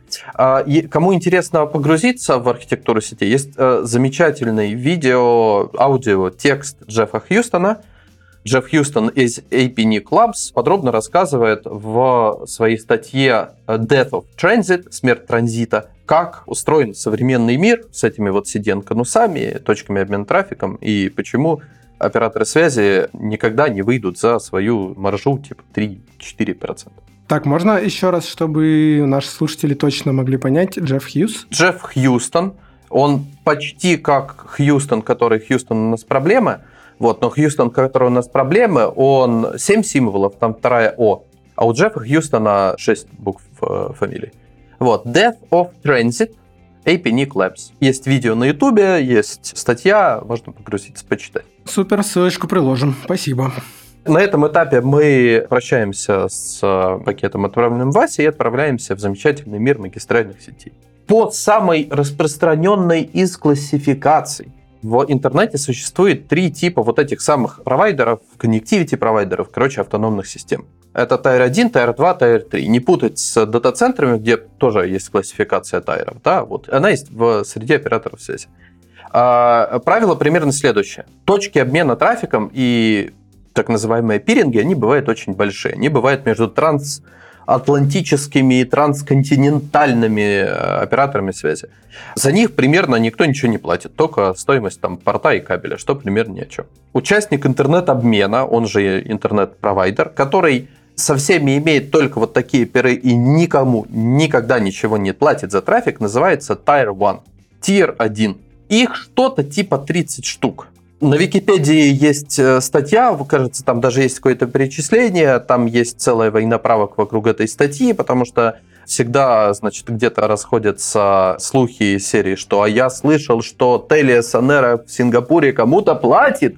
И кому интересно погрузиться в архитектуру сети, есть а, замечательный видео, аудио, текст Джеффа Хьюстона, Джефф Хьюстон из APNIC Labs подробно рассказывает в своей статье Death of Transit, смерть транзита, как устроен современный мир с этими вот CDN-конусами, точками обмена трафиком, и почему операторы связи никогда не выйдут за свою маржу типа 3-4%. Так, можно еще раз, чтобы наши слушатели точно могли понять, Джефф Хьюз? Джефф Хьюстон, он почти как Хьюстон, который Хьюстон у нас проблемы, вот, но Хьюстон, который у нас проблемы, он 7 символов, там вторая О, а у Джеффа Хьюстона 6 букв э, фамилии. Вот, Death of Transit, AP Nick Labs. Есть видео на ютубе, есть статья, можно погрузиться, почитать. Супер, ссылочку приложим. Спасибо. На этом этапе мы прощаемся с пакетом, отправленным Васе, и отправляемся в замечательный мир магистральных сетей. По самой распространенной из классификаций В интернете существует три типа вот этих самых провайдеров, connectivity провайдеров, короче, автономных систем. Это Tier 1, Tier 2, Tier 3. Не путать с дата-центрами, где тоже есть классификация тайров. Да, вот. Она есть в среде операторов связи. А, правило примерно следующее. Точки обмена трафиком и так называемые пиринги, они бывают очень большие. Они бывают между транс атлантическими и трансконтинентальными э, операторами связи. За них примерно никто ничего не платит, только стоимость там порта и кабеля, что примерно ни о чем. Участник интернет-обмена, он же интернет-провайдер, который со всеми имеет только вот такие перы и никому никогда ничего не платит за трафик, называется Tier 1. Tier 1. Их что-то типа 30 штук. На Википедии есть э, статья, кажется, там даже есть какое-то перечисление, там есть целая война правок вокруг этой статьи, потому что всегда, значит, где-то расходятся слухи из серии, что «а я слышал, что Телия Санера в Сингапуре кому-то платит»,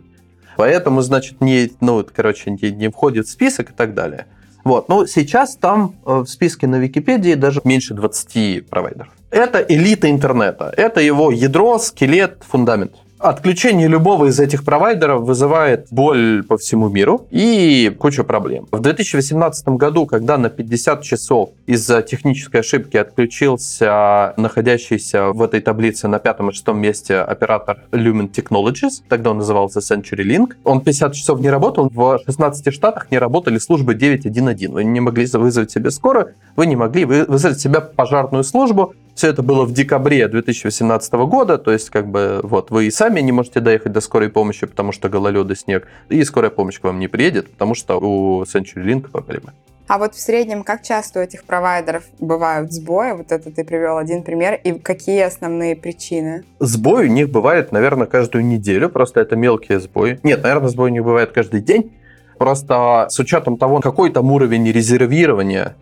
поэтому, значит, не, ну, короче, не, не входит в список и так далее. Вот. Но сейчас там э, в списке на Википедии даже меньше 20 провайдеров. Это элита интернета. Это его ядро, скелет, фундамент. Отключение любого из этих провайдеров вызывает боль по всему миру и кучу проблем. В 2018 году, когда на 50 часов из-за технической ошибки отключился находящийся в этой таблице на пятом и шестом месте оператор Lumen Technologies, тогда он назывался CenturyLink, он 50 часов не работал, в 16 штатах не работали службы 911. Вы не могли вызвать себе скорую, вы не могли вызвать себе пожарную службу, все это было в декабре 2018 года, то есть как бы вот вы и сами не можете доехать до скорой помощи, потому что гололед и снег, и скорая помощь к вам не приедет, потому что у CenturyLink проблемы. А вот в среднем, как часто у этих провайдеров бывают сбои? Вот это ты привел один пример. И какие основные причины? Сбой у них бывает, наверное, каждую неделю. Просто это мелкие сбои. Нет, наверное, сбой у них бывает каждый день. Просто с учетом того, какой там уровень резервирования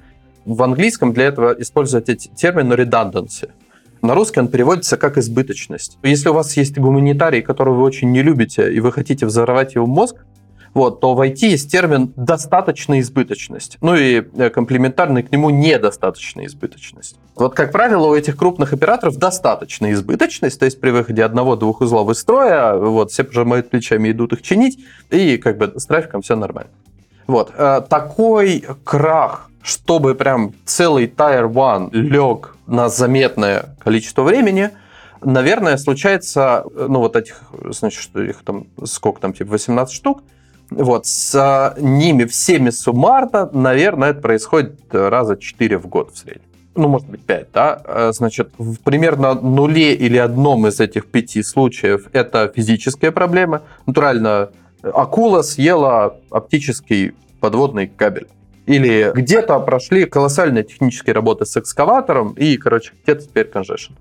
в английском для этого используют термины redundancy. На русский он переводится как избыточность. Если у вас есть гуманитарий, которого вы очень не любите, и вы хотите взорвать его мозг, вот, то в IT есть термин «достаточная избыточность». Ну и э, комплементарный к нему «недостаточная избыточность». Вот, как правило, у этих крупных операторов достаточная избыточность, то есть при выходе одного-двух узлов из строя, вот, все пожимают плечами, идут их чинить, и как бы с трафиком все нормально. Вот, э, такой крах чтобы прям целый Tier 1 лег на заметное количество времени, наверное, случается, ну, вот этих, значит, что их там, сколько там, типа 18 штук, вот, с ними всеми суммарно, наверное, это происходит раза 4 в год в среднем. Ну, может быть, 5, да? Значит, в примерно нуле или одном из этих пяти случаев это физическая проблема. Натурально, акула съела оптический подводный кабель. Или где-то прошли колоссальные технические работы с экскаватором, и, короче, где-то теперь congestion.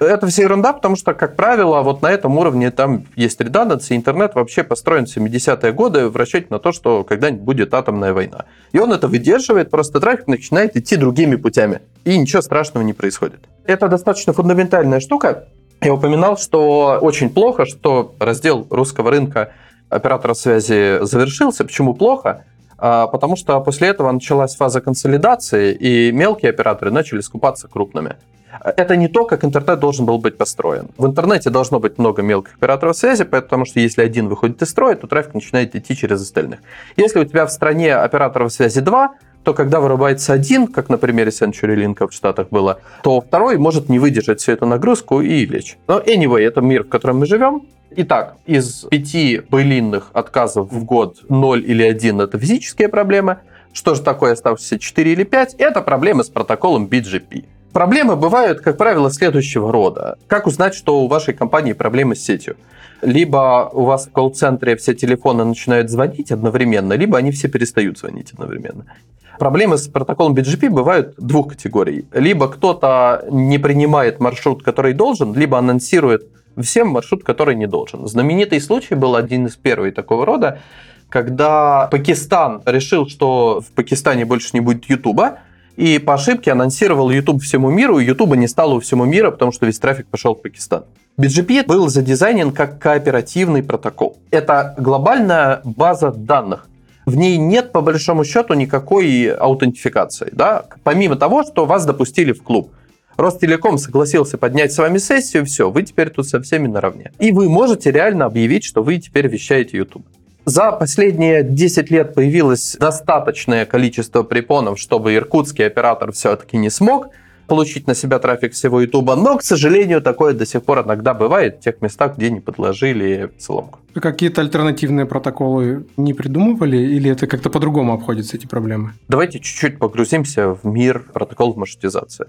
Это все ерунда, потому что, как правило, вот на этом уровне там есть редунданция. Интернет вообще построен в 70-е годы в расчете на то, что когда-нибудь будет атомная война. И он это выдерживает, просто трафик начинает идти другими путями. И ничего страшного не происходит. Это достаточно фундаментальная штука. Я упоминал, что очень плохо, что раздел русского рынка оператора связи завершился. Почему плохо? А, потому что после этого началась фаза консолидации, и мелкие операторы начали скупаться крупными. Это не то, как интернет должен был быть построен. В интернете должно быть много мелких операторов связи, потому что если один выходит из строя, то трафик начинает идти через остальных. Если у тебя в стране операторов связи два, то когда вырубается один, как на примере CenturyLink в Штатах было, то второй может не выдержать всю эту нагрузку и лечь. Но anyway, это мир, в котором мы живем. Итак, из пяти былинных отказов в год 0 или 1 это физические проблемы. Что же такое оставшиеся 4 или 5? Это проблемы с протоколом BGP. Проблемы бывают, как правило, следующего рода. Как узнать, что у вашей компании проблемы с сетью? Либо у вас в колл-центре все телефоны начинают звонить одновременно, либо они все перестают звонить одновременно. Проблемы с протоколом BGP бывают двух категорий. Либо кто-то не принимает маршрут, который должен, либо анонсирует всем маршрут, который не должен. Знаменитый случай был один из первых такого рода, когда Пакистан решил, что в Пакистане больше не будет Ютуба, и по ошибке анонсировал YouTube всему миру, и YouTube не стало у всему мира, потому что весь трафик пошел в Пакистан. BGP был задизайнен как кооперативный протокол. Это глобальная база данных, в ней нет, по большому счету, никакой аутентификации. Да? Помимо того, что вас допустили в клуб. Ростелеком согласился поднять с вами сессию, все, вы теперь тут со всеми наравне. И вы можете реально объявить, что вы теперь вещаете YouTube. За последние 10 лет появилось достаточное количество препонов, чтобы иркутский оператор все-таки не смог получить на себя трафик всего Ютуба, но, к сожалению, такое до сих пор иногда бывает в тех местах, где не подложили соломку. Какие-то альтернативные протоколы не придумывали или это как-то по-другому обходятся эти проблемы? Давайте чуть-чуть погрузимся в мир протоколов маршрутизации.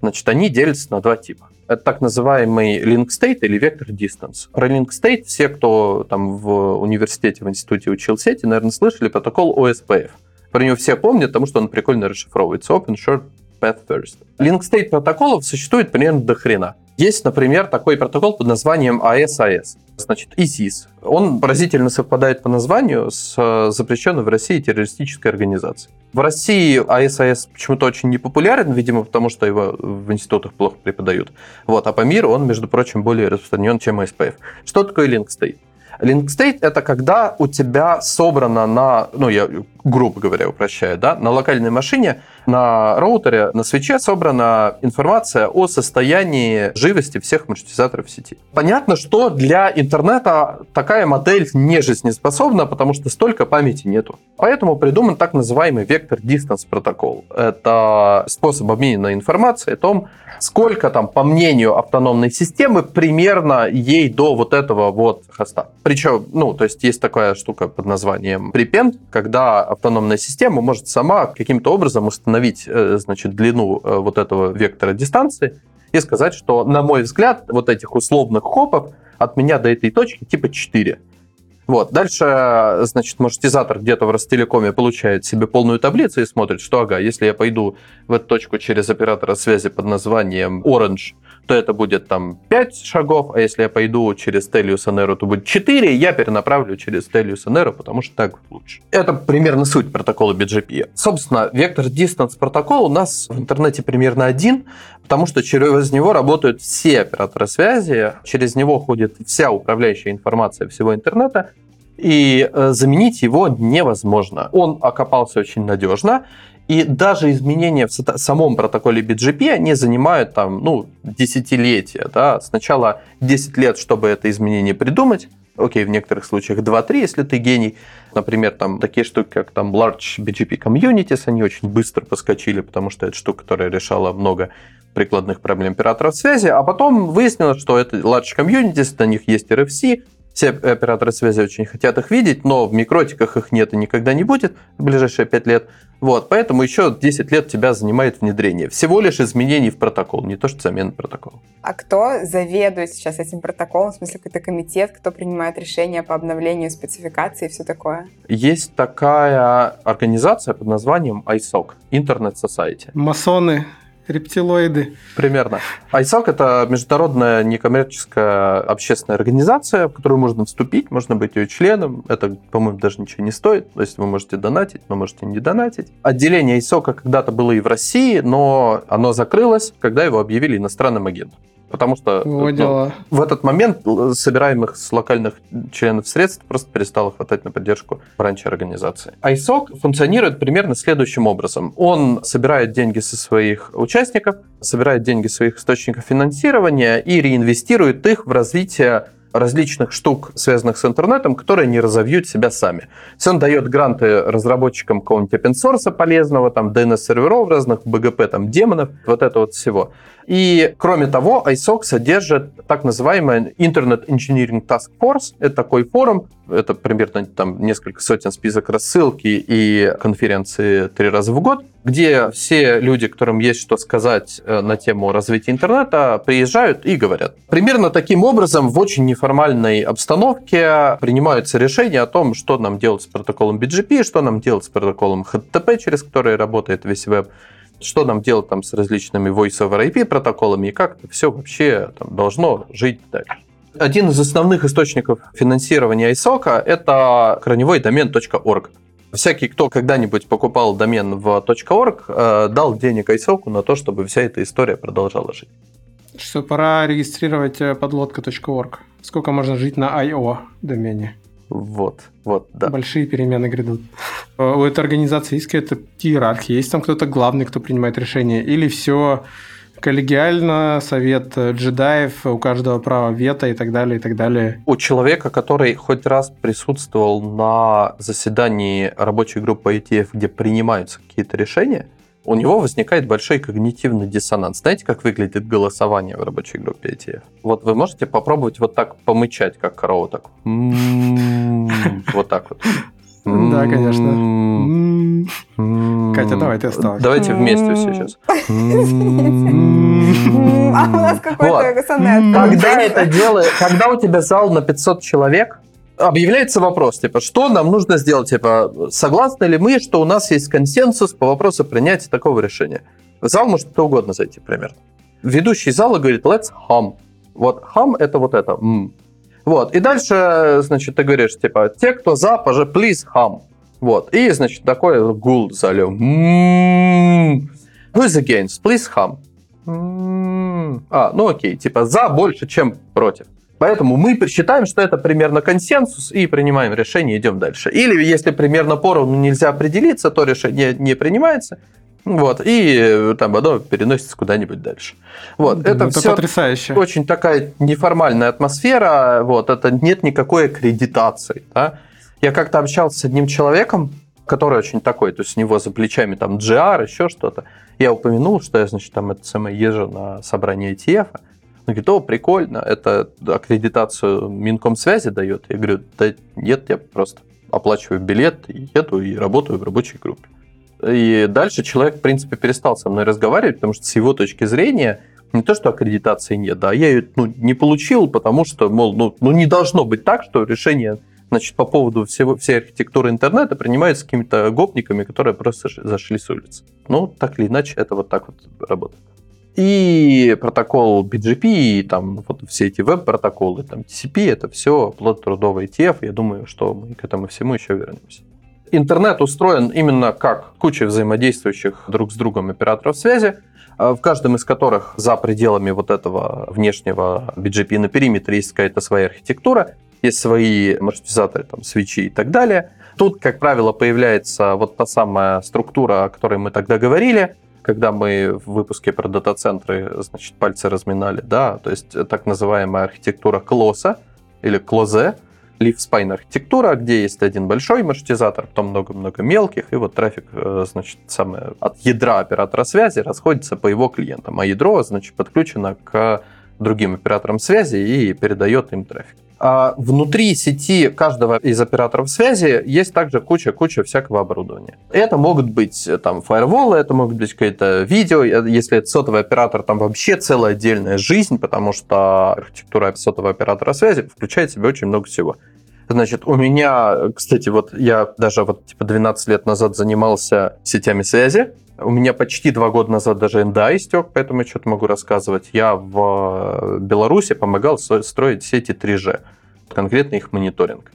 Значит, они делятся на два типа. Это так называемый link state или vector distance. Про link state все, кто там в университете, в институте учил сети, наверное, слышали протокол OSPF. Про него все помнят, потому что он прикольно расшифровывается. Open Short Path First. Link state протоколов существует примерно до хрена. Есть, например, такой протокол под названием ASAS, значит, ISIS. Он поразительно совпадает по названию с э, запрещенной в России террористической организацией. В России ASAS почему-то очень непопулярен, видимо, потому что его в институтах плохо преподают. Вот, а по миру он, между прочим, более распространен, чем ASPF. Что такое Link State? Link State — это когда у тебя собрано на, ну, я грубо говоря упрощаю, да, на локальной машине, на роутере, на свече собрана информация о состоянии живости всех маршрутизаторов сети. Понятно, что для интернета такая модель не жизнеспособна, потому что столько памяти нету. Поэтому придуман так называемый вектор distance протокол. Это способ обмена информацией о том, сколько там, по мнению автономной системы, примерно ей до вот этого вот хоста. Причем, ну, то есть есть такая штука под названием prepend, когда автономная система может сама каким-то образом установить, э, значит, длину э, вот этого вектора дистанции и сказать, что, на мой взгляд, вот этих условных хопов от меня до этой точки типа 4. Вот. Дальше, значит, маршрутизатор где-то в Ростелекоме получает себе полную таблицу и смотрит, что, ага, если я пойду в эту точку через оператора связи под названием Orange, то это будет там 5 шагов, а если я пойду через Телиус Nero, то будет 4, я перенаправлю через Телиус Nero, потому что так лучше. Это примерно суть протокола BGP. Собственно, вектор Distance протокол у нас в интернете примерно один, потому что через него работают все операторы связи, через него ходит вся управляющая информация всего интернета, и э, заменить его невозможно. Он окопался очень надежно, и даже изменения в самом протоколе BGP, они занимают там, ну, десятилетия. Да? Сначала 10 лет, чтобы это изменение придумать, окей, в некоторых случаях 2-3, если ты гений. Например, там такие штуки, как там Large BGP Communities, они очень быстро поскочили, потому что это штука, которая решала много прикладных проблем операторов связи, а потом выяснилось, что это Large Communities, на них есть RFC, все операторы связи очень хотят их видеть, но в микротиках их нет и никогда не будет в ближайшие 5 лет. Вот, поэтому еще 10 лет тебя занимает внедрение. Всего лишь изменений в протокол, не то что замена протокола. А кто заведует сейчас этим протоколом? В смысле, какой-то комитет, кто принимает решения по обновлению спецификации и все такое? Есть такая организация под названием ISOC, Internet Society. Масоны рептилоиды. Примерно. ISOC — это международная некоммерческая общественная организация, в которую можно вступить, можно быть ее членом. Это, по-моему, даже ничего не стоит. То есть вы можете донатить, но можете не донатить. Отделение ISOC когда-то было и в России, но оно закрылось, когда его объявили иностранным агентом потому что ну, в этот момент собираемых с локальных членов средств просто перестало хватать на поддержку раньше организации. ISOC функционирует примерно следующим образом. Он собирает деньги со своих участников, собирает деньги своих источников финансирования и реинвестирует их в развитие различных штук, связанных с интернетом, которые не разовьют себя сами. То есть он дает гранты разработчикам какого-нибудь open source полезного, там DNS-серверов разных, BGP, там демонов, вот это вот всего. И, кроме того, ISOC содержит так называемый Internet Engineering Task Force. Это такой форум, это примерно там несколько сотен список рассылки и конференции три раза в год, где все люди, которым есть что сказать э, на тему развития интернета, приезжают и говорят. Примерно таким образом в очень неформальной обстановке принимаются решения о том, что нам делать с протоколом BGP, что нам делать с протоколом HTTP, через который работает весь веб, что нам делать там с различными voice over IP протоколами и как это все вообще там, должно жить дальше. Один из основных источников финансирования ISOC – это корневой домен .org. Всякий, кто когда-нибудь покупал домен в .org, э, дал денег ISOC на то, чтобы вся эта история продолжала жить. Что пора регистрировать э, подлодка.org. Сколько можно жить на IO домене? Вот, вот, да. Большие перемены грядут. Э, у этой организации есть какая-то иерархия? Есть там кто-то главный, кто принимает решения? Или все коллегиально, совет джедаев, у каждого право вето и так далее, и так далее. У человека, который хоть раз присутствовал на заседании рабочей группы ITF, где принимаются какие-то решения, у него возникает большой когнитивный диссонанс. Знаете, как выглядит голосование в рабочей группе ITF? Вот вы можете попробовать вот так помычать, как корова, так. Вот так вот. Да, конечно. Катя, давай, ты осталась. Давайте вместе все сейчас. А у нас какой-то сонет. Когда это делает, когда у тебя зал на 500 человек, объявляется вопрос, типа, что нам нужно сделать, типа, согласны ли мы, что у нас есть консенсус по вопросу принятия такого решения. В зал может кто угодно зайти, примерно. Ведущий зала говорит, let's hum. Вот hum это вот это. М. Вот. И дальше, значит, ты говоришь, типа, те, кто за, пожа, please hum. Вот. И, значит, такой гул в зале. Who is against? Please hum. А, ну окей, типа за больше, чем против. Поэтому мы считаем, что это примерно консенсус и принимаем решение, идем дальше. Или если примерно поровну нельзя определиться, то решение не принимается. Вот, и э, там оно переносится куда-нибудь дальше. Вот, это, это, это все потрясающе. очень такая неформальная атмосфера, вот, это нет никакой аккредитации. Да? Я как-то общался с одним человеком, который очень такой, то есть у него за плечами там GR, еще что-то. Я упомянул, что я, значит, там это самое езжу на собрание ETF. Он говорит, о, прикольно, это аккредитацию Минкомсвязи дает. Я говорю, да нет, я просто оплачиваю билет, еду и работаю в рабочей группе. И дальше человек, в принципе, перестал со мной разговаривать, потому что с его точки зрения не то, что аккредитации нет, да, я ее ну, не получил, потому что, мол, ну, ну не должно быть так, что решение значит, по поводу всего, всей архитектуры интернета принимается какими-то гопниками, которые просто зашли с улицы. Ну, так или иначе, это вот так вот работает. И протокол BGP, и там вот все эти веб-протоколы, там TCP, это все плод трудовый ETF. Я думаю, что мы к этому всему еще вернемся. Интернет устроен именно как куча взаимодействующих друг с другом операторов связи, а в каждом из которых за пределами вот этого внешнего BGP на периметре есть какая-то своя архитектура, есть свои маршрутизаторы, там, свечи и так далее. Тут, как правило, появляется вот та самая структура, о которой мы тогда говорили, когда мы в выпуске про дата-центры, значит, пальцы разминали, да, то есть так называемая архитектура клоса или клозе, leaf-spine архитектура, где есть один большой маршрутизатор, потом много-много мелких, и вот трафик, э, значит, самое, от ядра оператора связи расходится по его клиентам, а ядро, значит, подключено к другим операторам связи и передает им трафик. А внутри сети каждого из операторов связи есть также куча-куча всякого оборудования. Это могут быть э, там фаерволы, это могут быть какое-то видео, э, если это сотовый оператор, там вообще целая отдельная жизнь, потому что архитектура сотового оператора связи включает в себя очень много всего. Значит, у меня, кстати, вот я даже вот типа 12 лет назад занимался сетями связи. У меня почти два года назад даже НДА истек, поэтому я что-то могу рассказывать. Я в Беларуси помогал строить сети 3G, конкретно их мониторинг.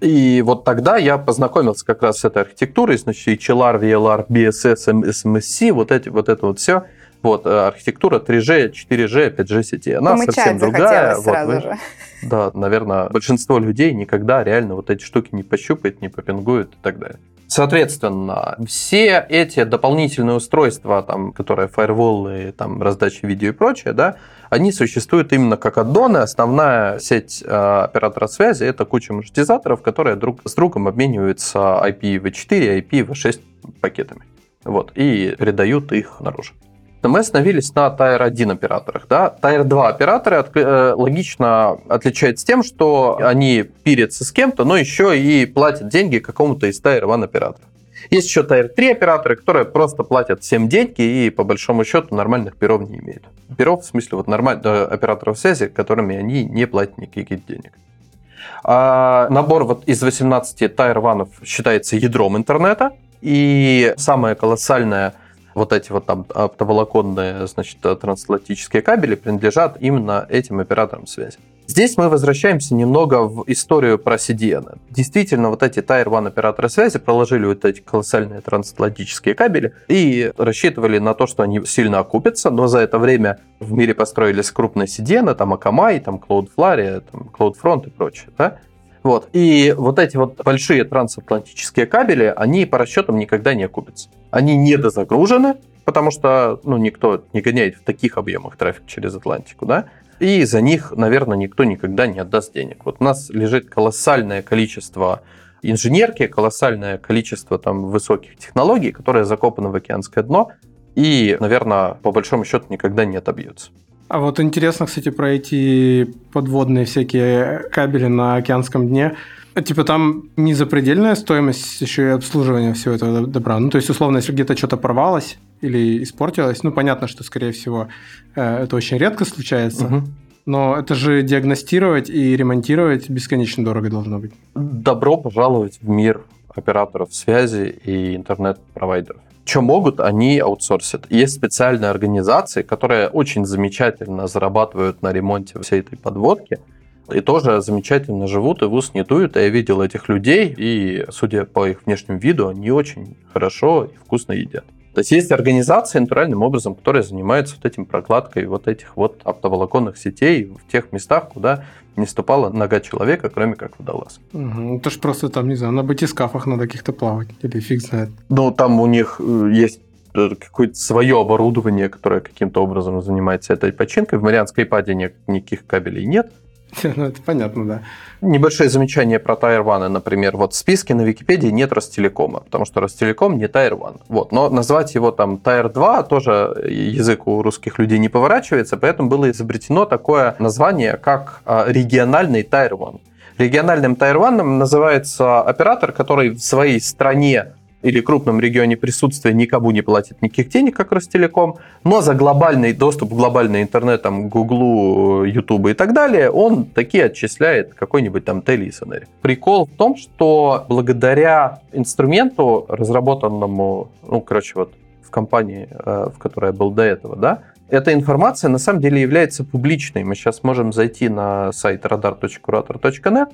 И вот тогда я познакомился как раз с этой архитектурой, значит, HLR, VLR, BSS, SMSC, вот, эти, вот это вот все. Вот, э, архитектура 3G, 4G, 5G сети. Она Помычать совсем другая. Вот, сразу вы- же. да, наверное, большинство людей никогда реально вот эти штуки не пощупает, не попингует и так далее. Соответственно, все эти дополнительные устройства, там, которые фаерволы, там, раздача видео и прочее, да, они существуют именно как аддоны. Основная сеть э, оператора связи – это куча маршрутизаторов, которые друг с другом обмениваются IPv4 и IPv6 пакетами. Вот, и передают их наружу. Мы остановились на Tier 1 операторах. Да? Tier 2 операторы от- э, логично отличаются тем, что они пирятся с кем-то, но еще и платят деньги какому-то из Tier 1 операторов. Есть еще Tier 3 операторы, которые просто платят всем деньги и по большому счету нормальных перов не имеют. Перов в смысле вот нормальных операторов связи, которыми они не платят никаких денег. А набор вот из 18 Tier 1 считается ядром интернета, и самое колоссальное вот эти вот там оптоволоконные, значит, трансатлантические кабели принадлежат именно этим операторам связи. Здесь мы возвращаемся немного в историю про CDN. Действительно, вот эти Tier 1 операторы связи проложили вот эти колоссальные трансатлантические кабели и рассчитывали на то, что они сильно окупятся, но за это время в мире построились крупные CDN, там Akamai, там Cloudflare, там CloudFront и прочее. Да? Вот. И вот эти вот большие трансатлантические кабели, они по расчетам никогда не окупятся. Они недозагружены, потому что ну, никто не гоняет в таких объемах трафик через Атлантику, да, и за них, наверное, никто никогда не отдаст денег. Вот у нас лежит колоссальное количество инженерки, колоссальное количество там высоких технологий, которые закопаны в океанское дно, и, наверное, по большому счету никогда не отобьются. А вот интересно, кстати, про эти подводные всякие кабели на океанском дне. Типа там не запредельная стоимость еще и обслуживания всего этого добра. Ну, то есть, условно, если где-то что-то порвалось или испортилось, ну, понятно, что, скорее всего, э, это очень редко случается. Угу. Но это же диагностировать и ремонтировать бесконечно дорого должно быть. Добро пожаловать в мир операторов связи и интернет-провайдеров. Что могут, они аутсорсят. Есть специальные организации, которые очень замечательно зарабатывают на ремонте всей этой подводки, и тоже замечательно живут и в ус не дуют. Я видел этих людей, и, судя по их внешнему виду, они очень хорошо и вкусно едят. То есть есть организации натуральным образом, которые занимаются вот этим прокладкой вот этих вот оптоволоконных сетей в тех местах, куда не ступала нога человека, кроме как водолаз. Угу. Это ж просто там, не знаю, на батискафах надо каких-то плавать, или фиг знает. Ну, там у них э, есть э, какое-то свое оборудование, которое каким-то образом занимается этой починкой. В Марианской паде никаких кабелей нет. Ну, это понятно, да. Небольшое замечание про One, например. Вот в списке на Википедии нет Ростелекома, потому что Ростелеком не One. Вот. Но назвать его там Tier 2 тоже язык у русских людей не поворачивается, поэтому было изобретено такое название, как а, региональный One. Региональным One называется оператор, который в своей стране или крупном регионе присутствия никому не платит никаких денег, как Ростелеком, но за глобальный доступ к глобальный интернет, там, Гуглу, Ютубу и так далее, он такие отчисляет какой-нибудь там телесонери. Прикол в том, что благодаря инструменту, разработанному, ну, короче, вот в компании, э, в которой я был до этого, да, эта информация на самом деле является публичной. Мы сейчас можем зайти на сайт radar.curator.net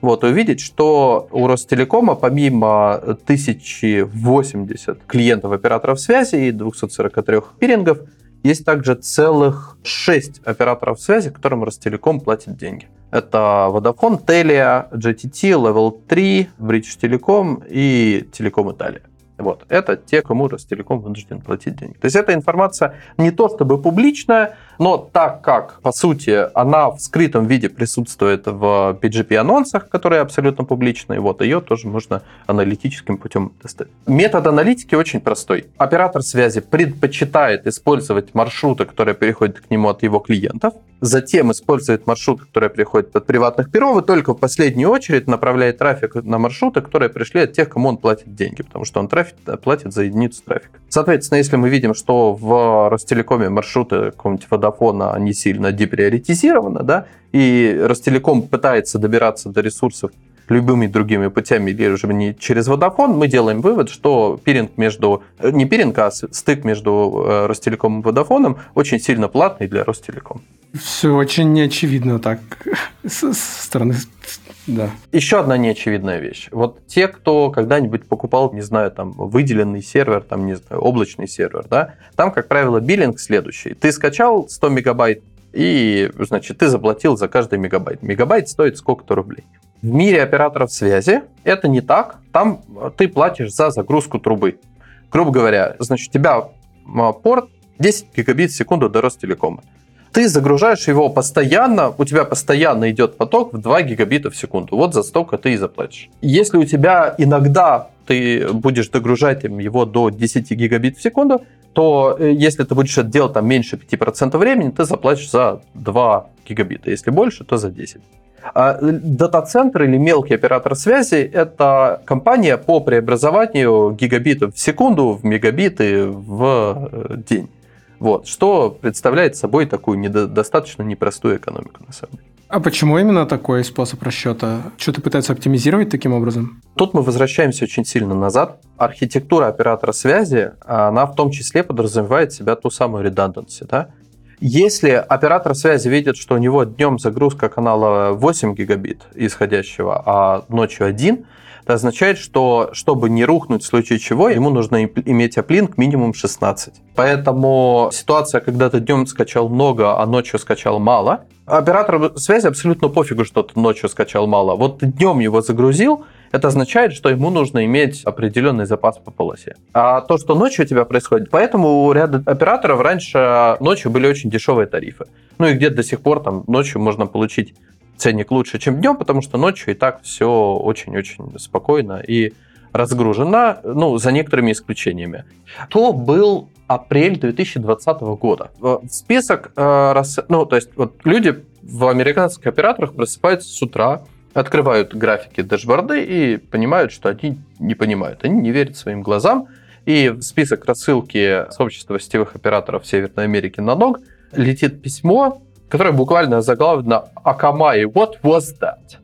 вот, увидеть, что у Ростелекома помимо 1080 клиентов операторов связи и 243 пирингов, есть также целых 6 операторов связи, которым Ростелеком платит деньги. Это Vodafone, Telia, GTT, Level 3, British Telecom и Telecom Italia. Вот. Это те, кому Ростелеком вынужден платить деньги. То есть эта информация не то чтобы публичная, но так как, по сути, она в скрытом виде присутствует в PGP-анонсах, которые абсолютно публичные, вот ее тоже можно аналитическим путем тестировать. Метод аналитики очень простой. Оператор связи предпочитает использовать маршруты, которые переходят к нему от его клиентов, затем использует маршруты, которые приходят от приватных перов, и только в последнюю очередь направляет трафик на маршруты, которые пришли от тех, кому он платит деньги, потому что он трафик, платит за единицу трафика. Соответственно, если мы видим, что в Ростелекоме маршруты какого-нибудь Vodafone, они сильно деприоритизированы, да, и Ростелеком пытается добираться до ресурсов любыми другими путями, или же не через Vodafone, мы делаем вывод, что пиринг между, э, не пиринг, а стык между э, Ростелеком и Vodafone очень сильно платный для Ростелеком. Все очень неочевидно так со стороны да. Еще одна неочевидная вещь. Вот те, кто когда-нибудь покупал, не знаю, там, выделенный сервер, там, не знаю, облачный сервер, да, там, как правило, биллинг следующий. Ты скачал 100 мегабайт, и, значит, ты заплатил за каждый мегабайт. Мегабайт стоит сколько-то рублей. В мире операторов связи это не так. Там ты платишь за загрузку трубы. Грубо говоря, значит, у тебя порт 10 гигабит в секунду до Ростелекома ты загружаешь его постоянно, у тебя постоянно идет поток в 2 гигабита в секунду. Вот за столько ты и заплатишь. Если у тебя иногда ты будешь догружать его до 10 гигабит в секунду, то э, если ты будешь это делать там меньше 5% времени, ты заплатишь за 2 гигабита. Если больше, то за 10. А дата-центр или мелкий оператор связи – это компания по преобразованию гигабитов в секунду в мегабиты в э, день. Вот, что представляет собой такую недо- достаточно непростую экономику, на самом деле. А почему именно такой способ расчета? Что-то пытается оптимизировать таким образом? Тут мы возвращаемся очень сильно назад. Архитектура оператора связи, она в том числе подразумевает себя ту самую redundancy. Да? Если оператор связи видит, что у него днем загрузка канала 8 гигабит исходящего, а ночью 1, Это означает, что чтобы не рухнуть в случае чего, ему нужно иметь аплинк минимум 16. Поэтому ситуация, когда ты днем скачал много, а ночью скачал мало, оператору связи абсолютно пофигу, что ты ночью скачал мало. Вот ты днем его загрузил, это означает, что ему нужно иметь определенный запас по полосе. А то, что ночью у тебя происходит, поэтому у ряда операторов раньше ночью были очень дешевые тарифы. Ну и где-то до сих пор там ночью можно получить ценник лучше, чем днем, потому что ночью и так все очень-очень спокойно и разгружено, ну, за некоторыми исключениями. То был апрель 2020 года. Список, э, ну, то есть вот люди в американских операторах просыпаются с утра, открывают графики дэшборды и понимают, что они не понимают, они не верят своим глазам. И в список рассылки сообщества сетевых операторов Северной Америки на ног летит письмо, которое буквально заглавлено «Акамай, what was that?»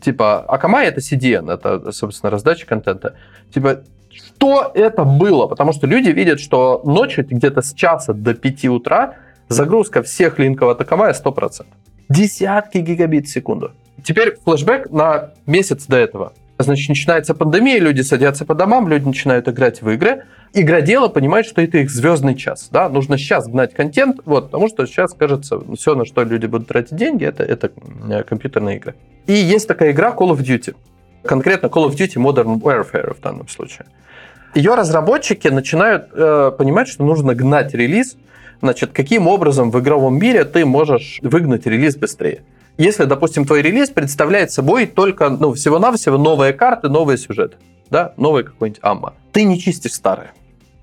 Типа, Акамай — это CDN, это, собственно, раздача контента. Типа, что это было? Потому что люди видят, что ночью где-то с часа до 5 утра загрузка всех линков от Акамая 100%. Десятки гигабит в секунду. Теперь флешбэк на месяц до этого. Значит, начинается пандемия, люди садятся по домам, люди начинают играть в игры. Игродела понимает, что это их звездный час. Да? Нужно сейчас гнать контент, вот, потому что сейчас, кажется, все, на что люди будут тратить деньги, это, это э, компьютерные игры. И есть такая игра Call of Duty. Конкретно Call of Duty Modern Warfare в данном случае. Ее разработчики начинают э, понимать, что нужно гнать релиз. Значит, каким образом в игровом мире ты можешь выгнать релиз быстрее? Если, допустим, твой релиз представляет собой только, ну, всего-навсего новые карты, новые сюжеты, да, новый какой-нибудь амма, ты не чистишь старые.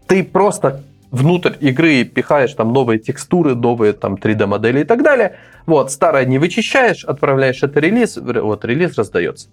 Ты просто внутрь игры пихаешь там новые текстуры, новые там 3D-модели и так далее. Вот, старое не вычищаешь, отправляешь это релиз, вот, релиз раздается.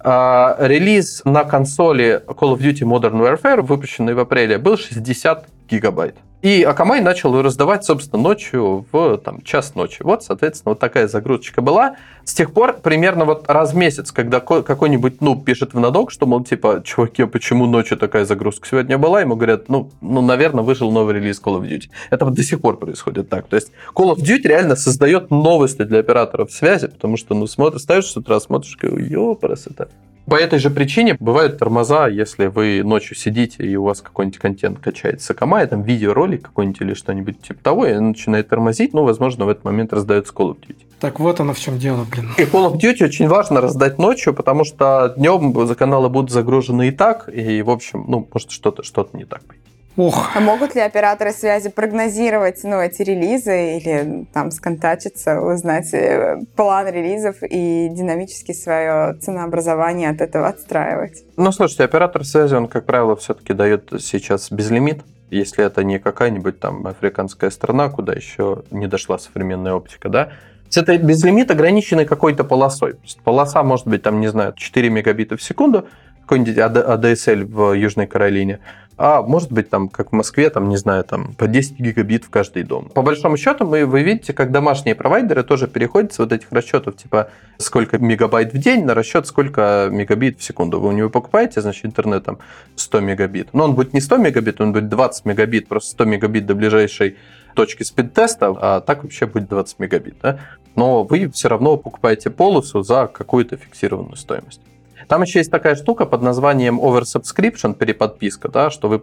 А, релиз на консоли Call of Duty Modern Warfare, выпущенный в апреле, был 60 гигабайт. И Акамай начал раздавать, собственно, ночью в там, час ночи. Вот, соответственно, вот такая загрузочка была. С тех пор примерно вот раз в месяц, когда какой-нибудь ну пишет в надок, что, мол, типа, чуваки, почему ночью такая загрузка сегодня была, ему говорят, ну, ну, наверное, вышел новый релиз Call of Duty. Это вот до сих пор происходит так. То есть Call of Duty реально создает новости для операторов связи, потому что, ну, смотришь, ставишь с утра, смотришь, ёпарас, это по этой же причине бывают тормоза, если вы ночью сидите и у вас какой-нибудь контент качается с Акамай, там видеоролик какой-нибудь или что-нибудь типа того, и начинает тормозить, ну, возможно, в этот момент раздается Call of Duty. Так вот оно в чем дело, блин. И Call of Duty очень важно раздать ночью, потому что днем за каналы будут загружены и так, и, в общем, ну, может что-то что не так. Ох. А могут ли операторы связи прогнозировать ну, эти релизы или там сконтачиться, узнать э, план релизов и динамически свое ценообразование от этого отстраивать? Ну, слушайте, оператор связи, он, как правило, все-таки дает сейчас безлимит, если это не какая-нибудь там африканская страна, куда еще не дошла современная оптика, да, это безлимит ограниченный какой-то полосой. Полоса может быть, там, не знаю, 4 мегабита в секунду, какой-нибудь ADSL в Южной Каролине а может быть там, как в Москве, там, не знаю, там по 10 гигабит в каждый дом. По большому счету, мы, вы видите, как домашние провайдеры тоже переходят с вот этих расчетов, типа сколько мегабайт в день на расчет, сколько мегабит в секунду. Вы у него покупаете, значит, интернет там 100 мегабит. Но он будет не 100 мегабит, он будет 20 мегабит, просто 100 мегабит до ближайшей точки спид-теста, а так вообще будет 20 мегабит. Да? Но вы все равно покупаете полосу за какую-то фиксированную стоимость. Там еще есть такая штука под названием oversubscription, переподписка, да, что вы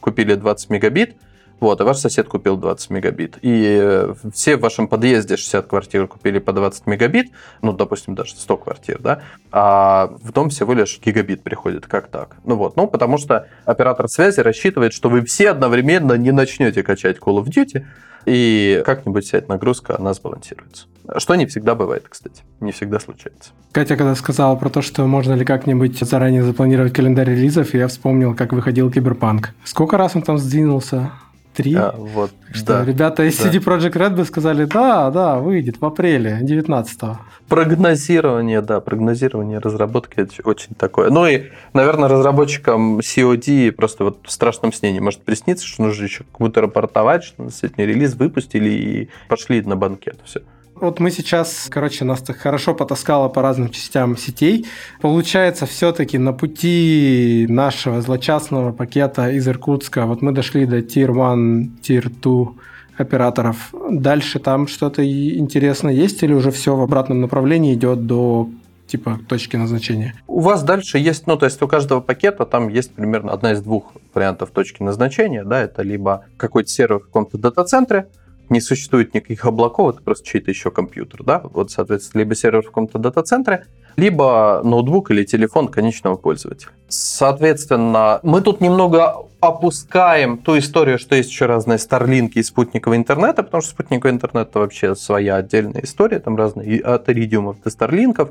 купили 20 мегабит, вот, а ваш сосед купил 20 мегабит. И э, все в вашем подъезде 60 квартир купили по 20 мегабит, ну, допустим, даже 100 квартир, да, а в дом всего лишь гигабит приходит. Как так? Ну вот, ну, потому что оператор связи рассчитывает, что вы все одновременно не начнете качать Call of Duty, и как-нибудь вся эта нагрузка, она сбалансируется. Что не всегда бывает, кстати. Не всегда случается. Катя, когда сказала про то, что можно ли как-нибудь заранее запланировать календарь релизов, я вспомнил, как выходил Киберпанк. Сколько раз он там сдвинулся? Три? А, вот, что да, ребята из да. CD Projekt Red бы сказали, да, да, выйдет в апреле 19-го. Прогнозирование, да, прогнозирование разработки это очень такое. Ну и, наверное, разработчикам COD просто вот в страшном сне не может присниться, что нужно еще как-то рапортовать, что действительно релиз выпустили и пошли на банкет. Все. Вот мы сейчас, короче, нас так хорошо потаскало по разным частям сетей. Получается, все-таки на пути нашего злочастного пакета из Иркутска, вот мы дошли до Tier 1, Tier 2 операторов. Дальше там что-то интересное есть или уже все в обратном направлении идет до типа точки назначения? У вас дальше есть, ну, то есть у каждого пакета там есть примерно одна из двух вариантов точки назначения, да, это либо какой-то сервер в каком-то дата-центре, не существует никаких облаков, это просто чей-то еще компьютер, да, вот, соответственно, либо сервер в каком-то дата-центре, либо ноутбук или телефон конечного пользователя. Соответственно, мы тут немного опускаем ту историю, что есть еще разные старлинки и спутниковый интернета, потому что спутниковый интернет это вообще своя отдельная история, там разные от иридиумов до старлинков.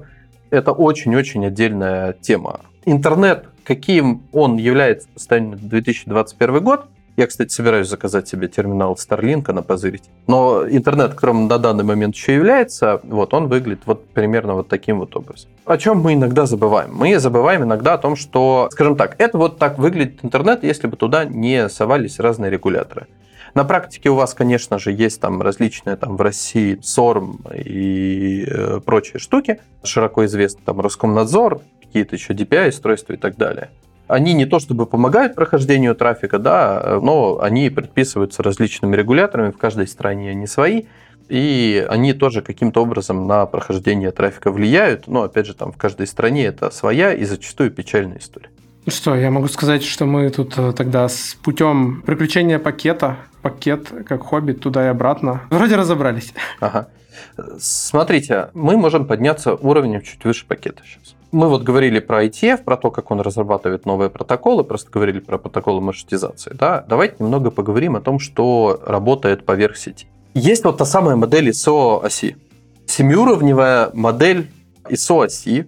Это очень-очень отдельная тема. Интернет, каким он является по состоянию 2021 год, я, кстати, собираюсь заказать себе терминал Starlink, на позырить. Но интернет, которым на данный момент еще является, вот он выглядит вот примерно вот таким вот образом. О чем мы иногда забываем? Мы забываем иногда о том, что, скажем так, это вот так выглядит интернет, если бы туда не совались разные регуляторы. На практике у вас, конечно же, есть там различные там в России СОРМ и э, прочие штуки, широко известны там Роскомнадзор, какие-то еще DPI устройства и так далее. Они не то чтобы помогают прохождению трафика, да, но они предписываются различными регуляторами, в каждой стране они свои, и они тоже каким-то образом на прохождение трафика влияют, но, опять же, там в каждой стране это своя и зачастую печальная история. Ну что, я могу сказать, что мы тут э, тогда с путем приключения пакета, пакет как хобби туда и обратно, вроде разобрались. Ага. Смотрите, мы можем подняться уровнем чуть выше пакета сейчас. Мы вот говорили про ITF, про то, как он разрабатывает новые протоколы, просто говорили про протоколы маршрутизации. Да? Давайте немного поговорим о том, что работает поверх сети. Есть вот та самая модель ISO оси. Семиуровневая модель ISO оси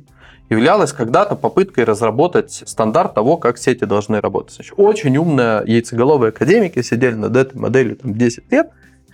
являлась когда-то попыткой разработать стандарт того, как сети должны работать. Значит, очень умные яйцеголовые академики сидели над этой моделью там, 10 лет,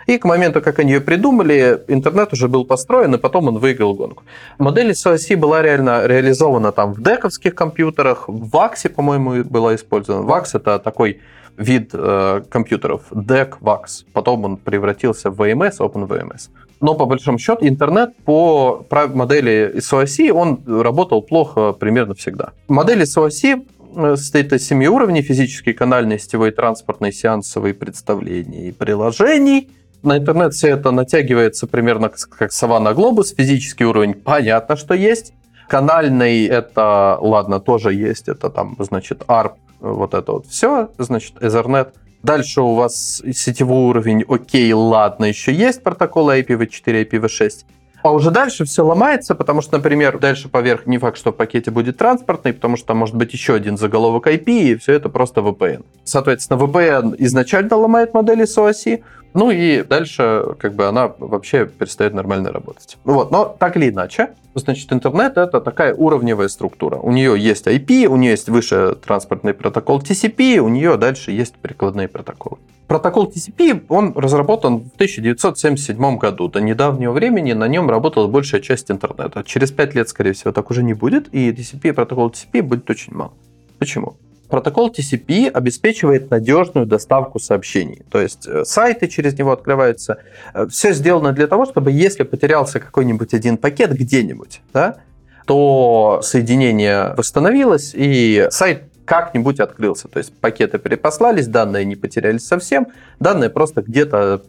и к моменту, как они ее придумали, интернет уже был построен, и потом он выиграл гонку. Модель SOC была реально реализована там в дековских компьютерах, в VAX, по-моему, была использована. VAX — это такой вид э, компьютеров, DEC VAX. Потом он превратился в VMS, OpenVMS. Но по большому счету интернет по модели SOC он работал плохо примерно всегда. Модель SOC э, состоит из семи уровней физический, канальный, сетевой, транспортный, сеансовый, представлений и приложений – на интернет все это натягивается примерно как сова на глобус. Физический уровень понятно, что есть. Канальный это, ладно, тоже есть. Это там, значит, ARP, вот это вот все, значит, Ethernet. Дальше у вас сетевой уровень, окей, ладно, еще есть протоколы IPv4, IPv6. А уже дальше все ломается, потому что, например, дальше поверх не факт, что в пакете будет транспортный, потому что там может быть еще один заголовок IP, и все это просто VPN. Соответственно, VPN изначально ломает модели SOSI, ну и дальше как бы она вообще перестает нормально работать. Вот, но так или иначе, значит, интернет это такая уровневая структура. У нее есть IP, у нее есть выше транспортный протокол TCP, у нее дальше есть прикладные протоколы. Протокол TCP, он разработан в 1977 году. До недавнего времени на нем работала большая часть интернета. Через 5 лет, скорее всего, так уже не будет, и TCP, протокол TCP будет очень мало. Почему? Протокол TCP обеспечивает надежную доставку сообщений. То есть э, сайты через него открываются. Э, Все сделано для того, чтобы если потерялся какой-нибудь один пакет где-нибудь, да, то соединение восстановилось, и сайт как-нибудь открылся. То есть пакеты перепослались, данные не потерялись совсем, данные просто где-то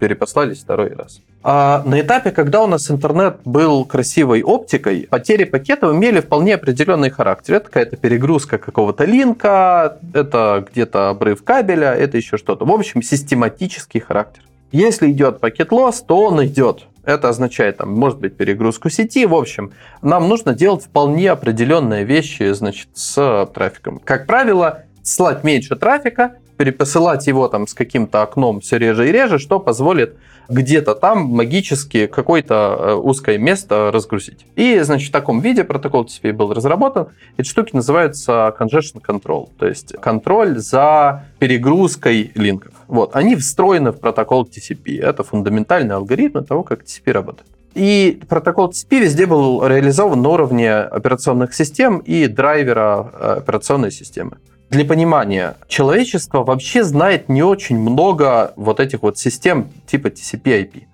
перепослались второй раз. А на этапе, когда у нас интернет был красивой оптикой, потери пакетов имели вполне определенный характер. Это какая-то перегрузка какого-то линка, это где-то обрыв кабеля, это еще что-то. В общем, систематический характер. Если идет пакет лосс, то он идет. Это означает, там, может быть, перегрузку сети. В общем, нам нужно делать вполне определенные вещи значит, с трафиком. Как правило, слать меньше трафика, перепосылать его там с каким-то окном все реже и реже, что позволит где-то там магически какое-то э, узкое место разгрузить. И, значит, в таком виде протокол TCP был разработан. Эти штуки называются congestion control, то есть контроль за перегрузкой линков. Вот, они встроены в протокол TCP. Это фундаментальный алгоритм того, как TCP работает. И протокол TCP везде был реализован на уровне операционных систем и драйвера э, операционной системы. Для понимания, человечество вообще знает не очень много вот этих вот систем типа TCP-IP.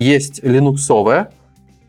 Есть линуксовая,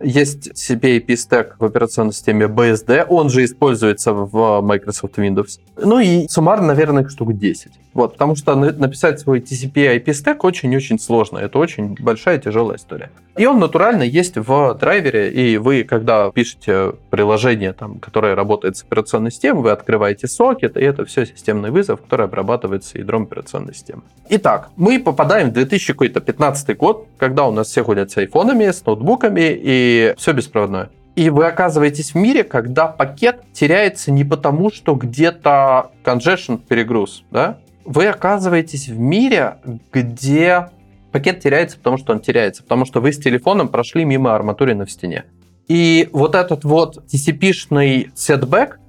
Есть CPIP стек в операционной системе BSD, он же используется в Microsoft Windows. Ну и суммарно, наверное, штук 10. Вот, потому что написать свой TCP IP стек очень-очень сложно. Это очень большая тяжелая история. И он натурально есть в драйвере, и вы, когда пишете приложение, там, которое работает с операционной системой, вы открываете сокет, и это все системный вызов, который обрабатывается ядром операционной системы. Итак, мы попадаем в 2015 год, когда у нас все ходят с айфонами, с ноутбуками, и все беспроводное. И вы оказываетесь в мире, когда пакет теряется не потому, что где-то congestion, перегруз, да? Вы оказываетесь в мире, где пакет теряется, потому что он теряется, потому что вы с телефоном прошли мимо арматурины в стене. И вот этот вот TCP-шный setback,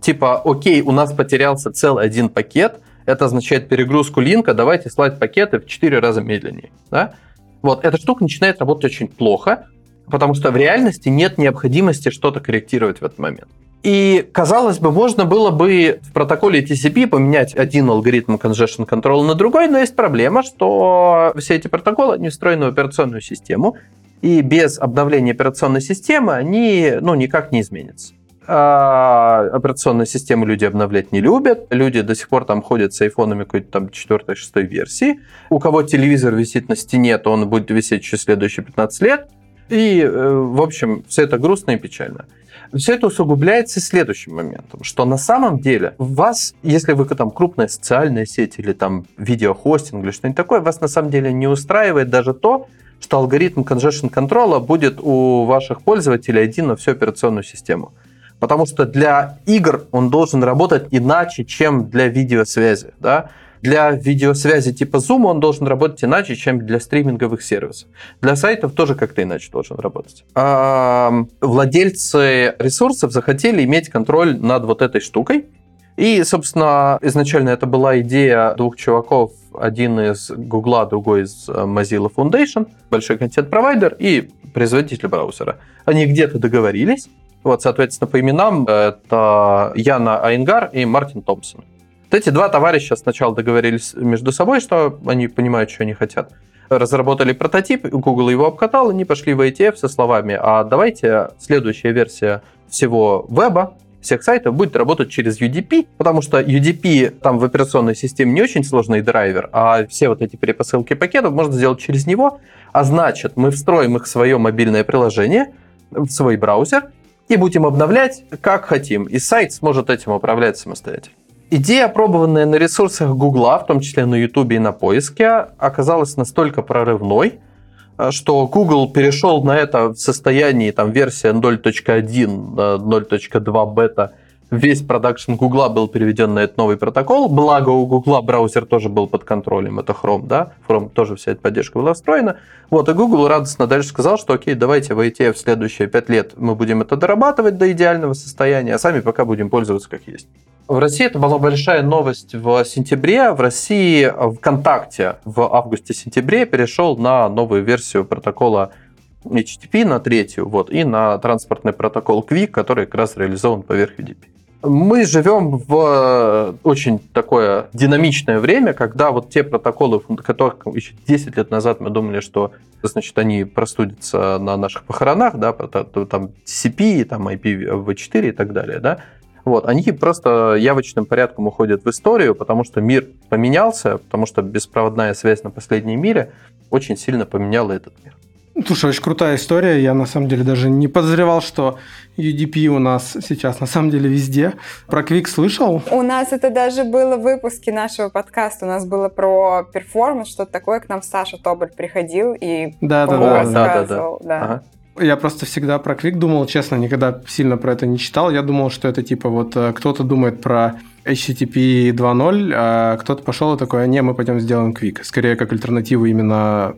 типа, окей, у нас потерялся целый один пакет, это означает перегрузку линка, давайте слать пакеты в 4 раза медленнее. Да? Вот, эта штука начинает работать очень плохо, потому что в реальности нет необходимости что-то корректировать в этот момент. И, казалось бы, можно было бы в протоколе TCP поменять один алгоритм congestion control на другой, но есть проблема, что все эти протоколы, они встроены в операционную систему, и без обновления операционной системы они ну, никак не изменятся. А операционную систему люди обновлять не любят. Люди до сих пор там ходят с айфонами какой-то там 4-6 версии. У кого телевизор висит на стене, то он будет висеть еще следующие 15 лет. И, э, в общем, все это грустно и печально. Все это усугубляется следующим моментом, что на самом деле вас, если вы там крупная социальная сеть или там видеохостинг или что-нибудь такое, вас на самом деле не устраивает даже то, что алгоритм congestion control будет у ваших пользователей один на всю операционную систему. Потому что для игр он должен работать иначе, чем для видеосвязи. Да? Для видеосвязи типа Zoom он должен работать иначе, чем для стриминговых сервисов. Для сайтов тоже как-то иначе должен работать. А владельцы ресурсов захотели иметь контроль над вот этой штукой. И, собственно, изначально это была идея двух чуваков, один из Гугла, другой из э, Mozilla Foundation, большой контент-провайдер и производитель браузера. Они где-то договорились, вот, соответственно, по именам это Яна Айнгар и Мартин Томпсон. Вот эти два товарища сначала договорились между собой, что они понимают, что они хотят. Разработали прототип, Google его обкатал, они пошли в ATF со словами, а давайте следующая версия всего веба, всех сайтов будет работать через UDP, потому что UDP там в операционной системе не очень сложный драйвер, а все вот эти перепосылки пакетов можно сделать через него, а значит мы встроим их в свое мобильное приложение, в свой браузер, и будем обновлять как хотим, и сайт сможет этим управлять самостоятельно. Идея, опробованная на ресурсах Гугла, в том числе на Ютубе и на поиске, оказалась настолько прорывной, э, что Google перешел на это в состоянии там, версия 0.1, 0.2 бета, весь продакшн Гугла был переведен на этот новый протокол, благо у Гугла браузер тоже был под контролем, это Chrome, да, Chrome тоже вся эта поддержка была встроена. Вот, и Google радостно дальше сказал, что окей, давайте в ITF в следующие 5 лет мы будем это дорабатывать до идеального состояния, а сами пока будем пользоваться как есть. В России это была большая новость в сентябре. В России ВКонтакте в августе-сентябре перешел на новую версию протокола HTTP, на третью, вот, и на транспортный протокол QUIC, который как раз реализован поверх UDP. Мы живем в очень такое динамичное время, когда вот те протоколы, которых еще 10 лет назад мы думали, что значит, они простудятся на наших похоронах, да, там TCP, там IPv4 и так далее, да, вот, они просто явочным порядком уходят в историю, потому что мир поменялся, потому что беспроводная связь на последнем мире очень сильно поменяла этот мир. Слушай, очень крутая история. Я на самом деле даже не подозревал, что UDP у нас сейчас на самом деле везде. Про Quick слышал? У нас это даже было в выпуске нашего подкаста. У нас было про перформанс, что-то такое. К нам Саша Тоболь приходил и да, да, да, да, да, да. Ага. Я просто всегда про Quick думал, честно, никогда сильно про это не читал. Я думал, что это типа вот э, кто-то думает про HTTP 2.0, а кто-то пошел и такой, не, мы пойдем сделаем Quick. Скорее, как альтернативу именно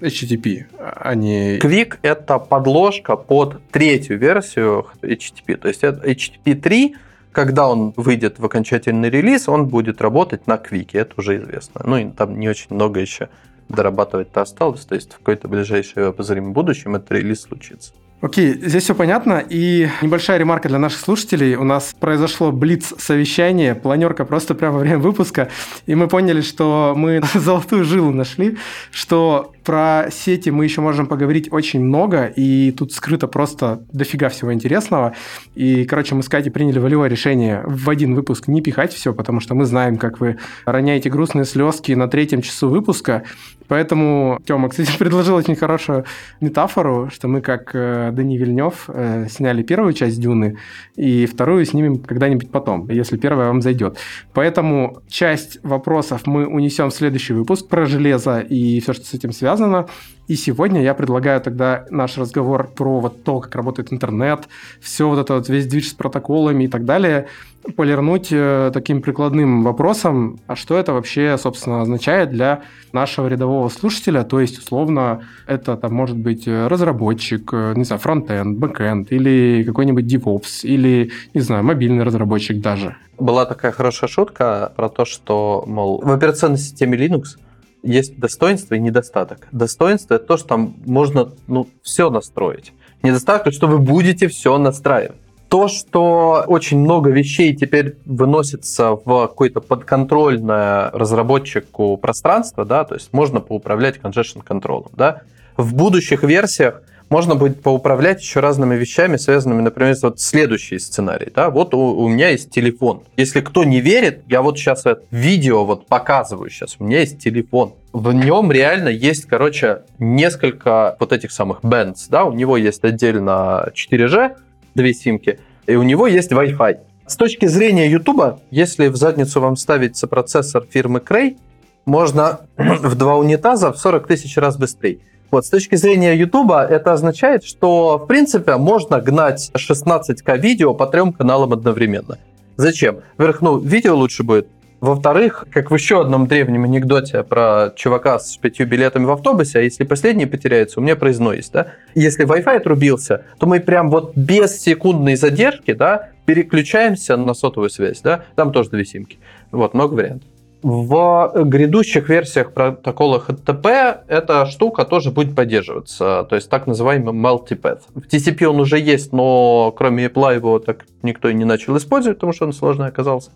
HTTP, а не... Quick — это подложка под третью версию HTTP. То есть это HTTP 3, когда он выйдет в окончательный релиз, он будет работать на Quick, это уже известно. Ну и там не очень много еще дорабатывать-то осталось, то есть в какое-то ближайшее обозримое будущем этот релиз случится. Окей, здесь все понятно. И небольшая ремарка для наших слушателей. У нас произошло блиц-совещание, планерка просто прямо во время выпуска, и мы поняли, что мы золотую жилу нашли, что про сети мы еще можем поговорить очень много, и тут скрыто просто дофига всего интересного. И, короче, мы с Катей приняли волевое решение в один выпуск не пихать все, потому что мы знаем, как вы роняете грустные слезки на третьем часу выпуска. Поэтому Тёма, кстати, предложил очень хорошую метафору, что мы, как э, Дани Вильнев, э, сняли первую часть «Дюны», и вторую снимем когда-нибудь потом, если первая вам зайдет. Поэтому часть вопросов мы унесем в следующий выпуск про железо и все, что с этим связано. И сегодня я предлагаю тогда наш разговор про вот то, как работает интернет, все вот это вот весь движ с протоколами и так далее, полирнуть э, таким прикладным вопросом, а что это вообще, собственно, означает для нашего рядового слушателя, то есть, условно, это там может быть разработчик, э, не знаю, фронтенд, бэкенд, или какой-нибудь DevOps, или, не знаю, мобильный разработчик даже. Была такая хорошая шутка про то, что, мол, в операционной системе Linux есть достоинство и недостаток. Достоинство это то, что там можно ну, все настроить. Недостаток, что вы будете все настраивать. То, что очень много вещей теперь выносится в какое-то подконтрольное разработчику пространство, да, то есть можно поуправлять congestion контролом, да. В будущих версиях можно будет поуправлять еще разными вещами, связанными, например, вот следующий сценарий. Да? Вот у, у меня есть телефон. Если кто не верит, я вот сейчас это видео вот показываю сейчас. У меня есть телефон. В нем реально есть, короче, несколько вот этих самых bands. Да? У него есть отдельно 4G, две симки, и у него есть Wi-Fi. С точки зрения YouTube, если в задницу вам ставить сопроцессор фирмы Cray, можно в два унитаза в 40 тысяч раз быстрее. Вот, с точки зрения YouTube это означает, что, в принципе, можно гнать 16к видео по трем каналам одновременно. Зачем? Во-первых, ну, видео лучше будет. Во-вторых, как в еще одном древнем анекдоте про чувака с пятью билетами в автобусе, а если последний потеряется, у меня проездной есть, да? Если Wi-Fi отрубился, то мы прям вот без секундной задержки, да, переключаемся на сотовую связь, да? Там тоже две симки. Вот, много вариантов. В грядущих версиях протокола HTTP эта штука тоже будет поддерживаться, то есть так называемый multipath. В TCP он уже есть, но кроме Apple его так никто и не начал использовать, потому что он сложный оказался.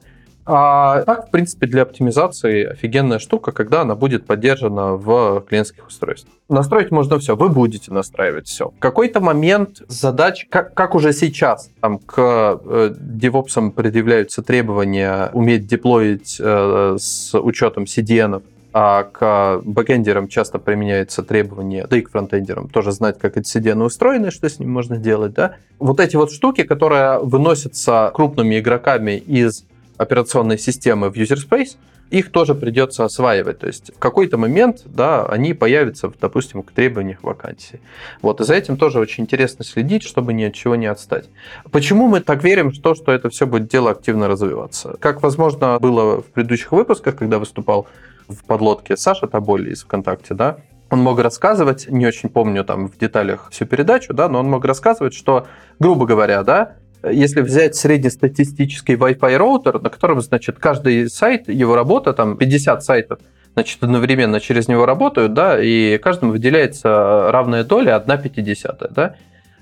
А так, в принципе, для оптимизации офигенная штука, когда она будет поддержана в клиентских устройствах. Настроить можно все, вы будете настраивать все. В какой-то момент задач, как, как уже сейчас, там к э, DevOps предъявляются требования уметь деплоить э, с учетом CDN, а к бэкэндерам часто применяются требования, да и к фронтендерам тоже знать, как эти CDN устроены, что с ним можно делать, да. Вот эти вот штуки, которые выносятся крупными игроками из операционной системы в user space, их тоже придется осваивать. То есть в какой-то момент, да, они появятся, допустим, к требованиях вакансии. Вот, и за этим тоже очень интересно следить, чтобы ни от чего не отстать. Почему мы так верим в то, что это все будет дело активно развиваться? Как, возможно, было в предыдущих выпусках, когда выступал в подлодке Саша Таболи из ВКонтакте, да, он мог рассказывать, не очень помню там в деталях всю передачу, да, но он мог рассказывать, что, грубо говоря, да, если взять среднестатистический Wi-Fi роутер, на котором, значит, каждый сайт, его работа, там 50 сайтов, значит, одновременно через него работают, да, и каждому выделяется равная доля 1 50, да.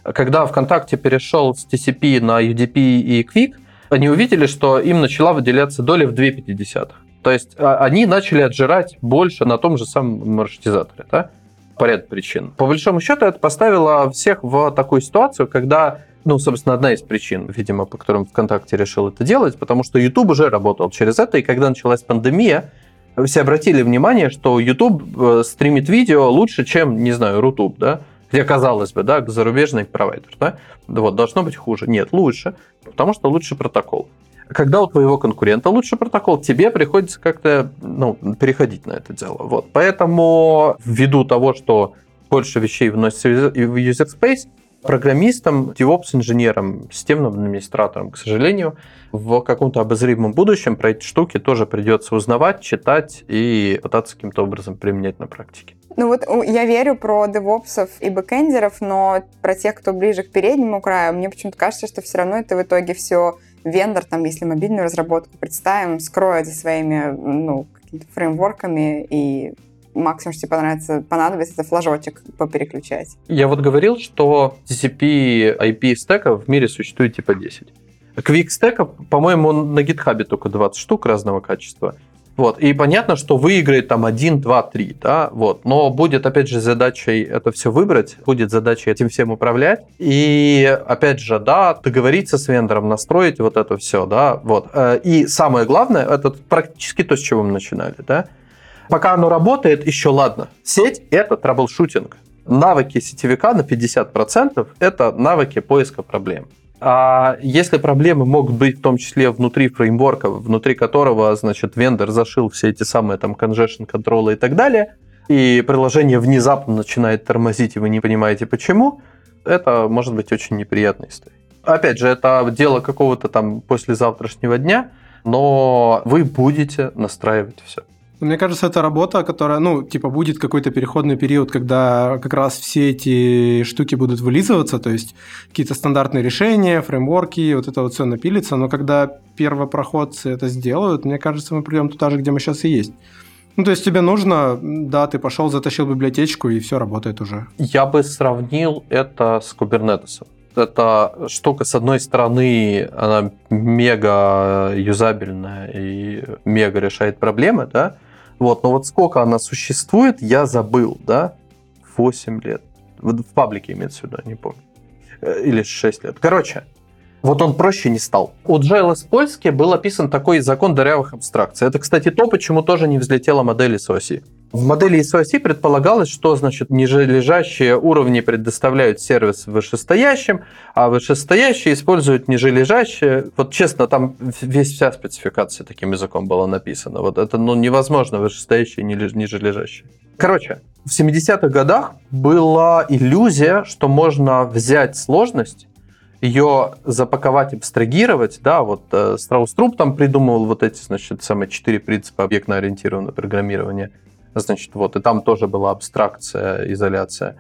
Когда ВКонтакте перешел с TCP на UDP и Quick, они увидели, что им начала выделяться доля в 2 50. То есть а, они начали отжирать больше на том же самом маршрутизаторе, да, по ряду причин. По большому счету это поставило всех в такую ситуацию, когда ну, собственно, одна из причин, видимо, по которым ВКонтакте решил это делать, потому что YouTube уже работал через это, и когда началась пандемия, все обратили внимание, что YouTube э, стримит видео лучше, чем, не знаю, Рутуб, да? Где, казалось бы, да, зарубежный провайдер, да? Вот, должно быть хуже. Нет, лучше, потому что лучше протокол. Когда у твоего конкурента лучше протокол, тебе приходится как-то ну, переходить на это дело. Вот. Поэтому ввиду того, что больше вещей вносится в user space, программистам, DevOps-инженерам, системным администраторам, к сожалению, в каком-то обозримом будущем про эти штуки тоже придется узнавать, читать и пытаться каким-то образом применять на практике. Ну вот я верю про девопсов и бэкэндеров, но про тех, кто ближе к переднему краю, мне почему-то кажется, что все равно это в итоге все вендор, там, если мобильную разработку представим, скроет за своими ну, фреймворками и максимум, что тебе понравится, понадобится, это флажочек попереключать. Я вот говорил, что TCP IP стеков в мире существует типа 10. Quick стеков, по-моему, на GitHub только 20 штук разного качества. Вот. И понятно, что выиграет там 1, 2, 3, да, вот. Но будет, опять же, задачей это все выбрать, будет задачей этим всем управлять. И, опять же, да, договориться с вендором, настроить вот это все, да, вот. Э, и самое главное, это практически то, с чего мы начинали, да. Пока оно работает, еще ладно. Сеть — это troubleshooting. Навыки сетевика на 50% — это навыки поиска проблем. А если проблемы могут быть в том числе внутри фреймворка, внутри которого, значит, вендор зашил все эти самые там congestion control ы и так далее, и приложение внезапно начинает тормозить, и вы не понимаете почему, это может быть очень неприятной историей. Опять же, это дело какого-то там послезавтрашнего дня, но вы будете настраивать все. Мне кажется, это работа, которая, ну, типа, будет какой-то переходный период, когда как раз все эти штуки будут вылизываться, то есть какие-то стандартные решения, фреймворки, вот это вот все напилится, но когда первопроходцы это сделают, мне кажется, мы придем туда же, где мы сейчас и есть. Ну, то есть тебе нужно, да, ты пошел, затащил библиотечку, и все работает уже. Я бы сравнил это с Kubernetes. Это штука, с одной стороны, она мега юзабельная и мега решает проблемы, да, вот, но вот сколько она существует, я забыл, да? 8 лет. В паблике имеется в виду, не помню. Э, или 6 лет. Короче, вот он проще не стал. У JLS Польски был описан такой закон дырявых абстракций. Это, кстати, то, почему тоже не взлетела модель SOC. В модели SOC предполагалось, что значит нижележащие уровни предоставляют сервис вышестоящим, а вышестоящие используют нижележащие. Вот честно, там весь вся спецификация таким языком была написана. Вот это ну, невозможно вышестоящие и нижележащие. Короче, в 70-х годах была иллюзия, что можно взять сложность ее запаковать, абстрагировать, да, вот э, Страус Труп там придумывал вот эти, значит, самые четыре принципа объектно-ориентированного программирования – Значит, вот, и там тоже была абстракция, изоляция.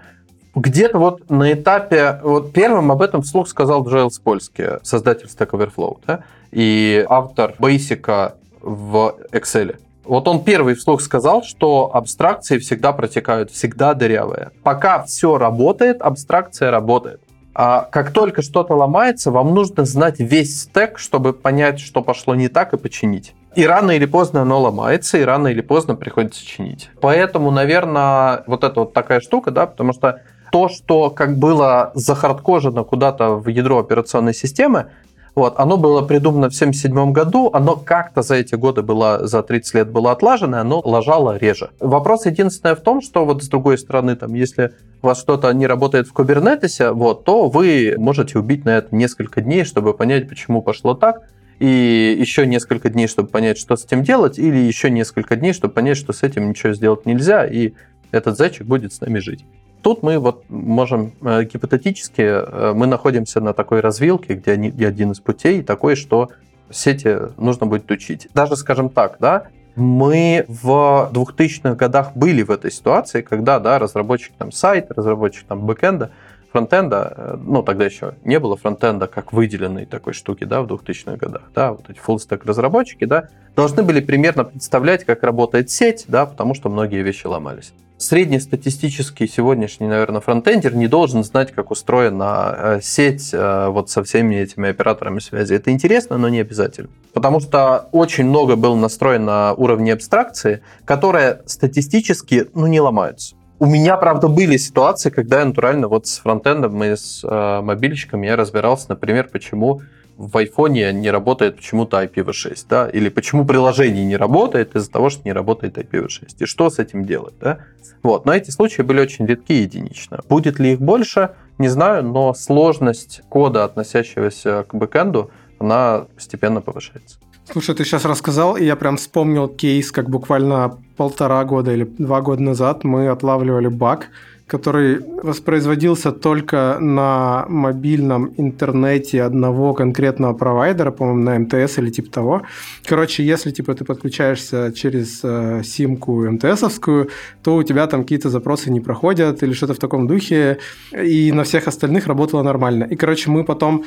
Где-то вот на этапе, вот первым об этом вслух сказал Джоэл Спольский, создатель Stack Overflow, да, и автор Basic в Excel. Вот он первый вслух сказал, что абстракции всегда протекают, всегда дырявые. Пока все работает, абстракция работает. А как только что-то ломается, вам нужно знать весь стек, чтобы понять, что пошло не так и починить. И рано или поздно оно ломается, и рано или поздно приходится чинить. Поэтому, наверное, вот это вот такая штука, да, потому что то, что как было захардкожено куда-то в ядро операционной системы, вот, оно было придумано в 1977 году, оно как-то за эти годы было, за 30 лет было отлажено, оно ложало реже. Вопрос единственное в том, что вот с другой стороны, там, если у вас что-то не работает в Kubernetes, вот, то вы можете убить на это несколько дней, чтобы понять, почему пошло так, и еще несколько дней, чтобы понять, что с этим делать, или еще несколько дней, чтобы понять, что с этим ничего сделать нельзя, и этот зайчик будет с нами жить. Тут мы вот можем э, гипотетически, э, мы находимся на такой развилке, где один из путей такой, что сети нужно будет учить. Даже, скажем так, да, мы в 2000-х годах были в этой ситуации, когда, да, разработчик там сайта, разработчик там бэкэнда фронтенда, э, ну, тогда еще не было фронтенда как выделенной такой штуки, да, в 2000-х годах, да, вот эти full-stack разработчики, да, должны были примерно представлять, как работает сеть, да, потому что многие вещи ломались. Среднестатистический сегодняшний, наверное, фронтендер не должен знать, как устроена э, сеть э, вот со всеми этими операторами связи. Это интересно, но не обязательно. Потому что очень много было настроено на уровне абстракции, которая статистически, ну, не ломаются. У меня, правда, были ситуации, когда я натурально вот с фронтендом и с э, мобильщиком я разбирался, например, почему в айфоне не работает почему-то IPv6, да, или почему приложение не работает из-за того, что не работает IPv6, и что с этим делать, да. Вот, но эти случаи были очень редки и единично. Будет ли их больше, не знаю, но сложность кода, относящегося к бэкэнду, она постепенно повышается. Слушай, ты сейчас рассказал, и я прям вспомнил кейс, как буквально полтора года или два года назад мы отлавливали баг, который воспроизводился только на мобильном интернете одного конкретного провайдера, по-моему, на МТС или типа того. Короче, если типа ты подключаешься через э, симку МТСовскую, то у тебя там какие-то запросы не проходят или что-то в таком духе, и на всех остальных работало нормально. И, короче, мы потом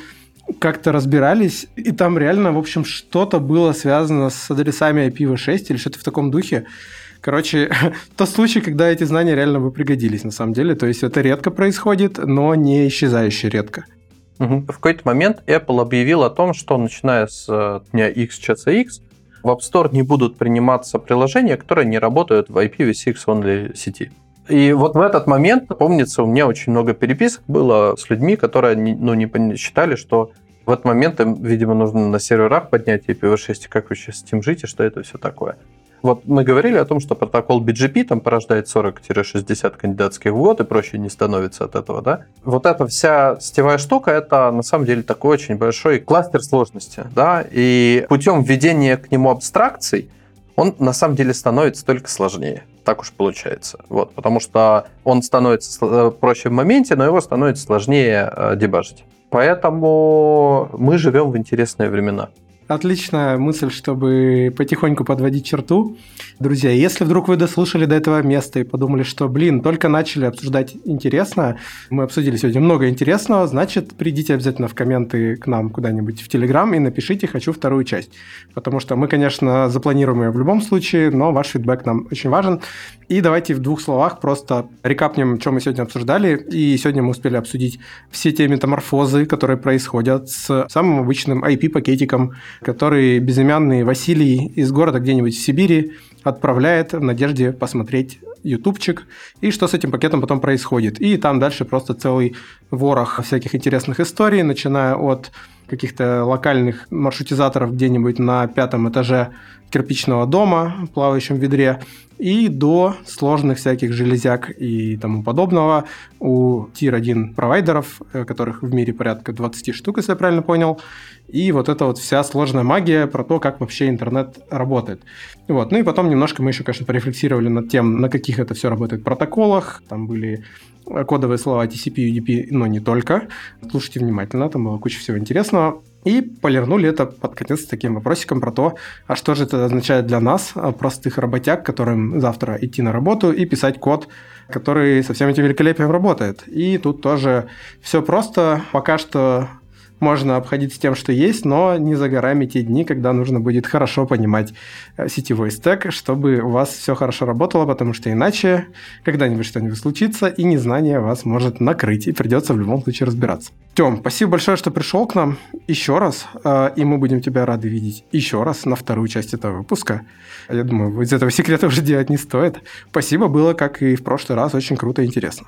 как-то разбирались, и там реально, в общем, что-то было связано с адресами IPv6 или что-то в таком духе. Короче, тот случай, когда эти знания реально бы пригодились на самом деле. То есть это редко происходит, но не исчезающе редко. В какой-то момент Apple объявил о том, что начиная с э, дня X X в App Store не будут приниматься приложения, которые не работают в IPv6 only сети. И вот в этот момент, помнится, у меня очень много переписок было с людьми, которые ну, не считали, что в этот момент им, видимо, нужно на серверах поднять IPv6, как вы сейчас с этим жить, и что это все такое. Вот мы говорили о том, что протокол BGP там порождает 40-60 кандидатских в и проще не становится от этого, да? Вот эта вся сетевая штука, это на самом деле такой очень большой кластер сложности, да? И путем введения к нему абстракций он на самом деле становится только сложнее. Так уж получается. Вот, потому что он становится э, проще в моменте, но его становится сложнее э, дебажить. Поэтому мы живем в интересные времена. Отличная мысль, чтобы потихоньку подводить черту. Друзья, если вдруг вы дослушали до этого места и подумали, что, блин, только начали обсуждать интересно, мы обсудили сегодня много интересного, значит, придите обязательно в комменты к нам куда-нибудь в Телеграм и напишите «хочу вторую часть». Потому что мы, конечно, запланируем ее в любом случае, но ваш фидбэк нам очень важен. И давайте в двух словах просто рекапнем, что мы сегодня обсуждали. И сегодня мы успели обсудить все те метаморфозы, которые происходят с самым обычным IP-пакетиком, который безымянный Василий из города где-нибудь в Сибири отправляет в надежде посмотреть ютубчик, и что с этим пакетом потом происходит. И там дальше просто целый ворох всяких интересных историй, начиная от каких-то локальных маршрутизаторов где-нибудь на пятом этаже кирпичного дома в плавающем ведре и до сложных всяких железяк и тому подобного у Tier-1 провайдеров, э, которых в мире порядка 20 штук, если я правильно понял. И вот эта вот вся сложная магия про то, как вообще интернет работает. Вот. Ну и потом немножко мы еще, конечно, порефлексировали над тем, на каких это все работает протоколах. Там были кодовые слова TCP, UDP, но не только. Слушайте внимательно, там было куча всего интересного. И полирнули это под конец таким вопросиком про то, а что же это означает для нас, а, простых работяг, которым завтра идти на работу и писать код, который со всем этим великолепием работает. И тут тоже все просто. Пока что можно обходиться тем, что есть, но не за горами те дни, когда нужно будет хорошо понимать э, сетевой стек, чтобы у вас все хорошо работало, потому что иначе когда-нибудь что-нибудь случится, и незнание вас может накрыть, и придется в любом случае разбираться. Тем, спасибо большое, что пришел к нам еще раз, э, и мы будем тебя рады видеть еще раз на вторую часть этого выпуска. Я думаю, из этого секрета уже делать не стоит. Спасибо, было, как и в прошлый раз, очень круто и интересно.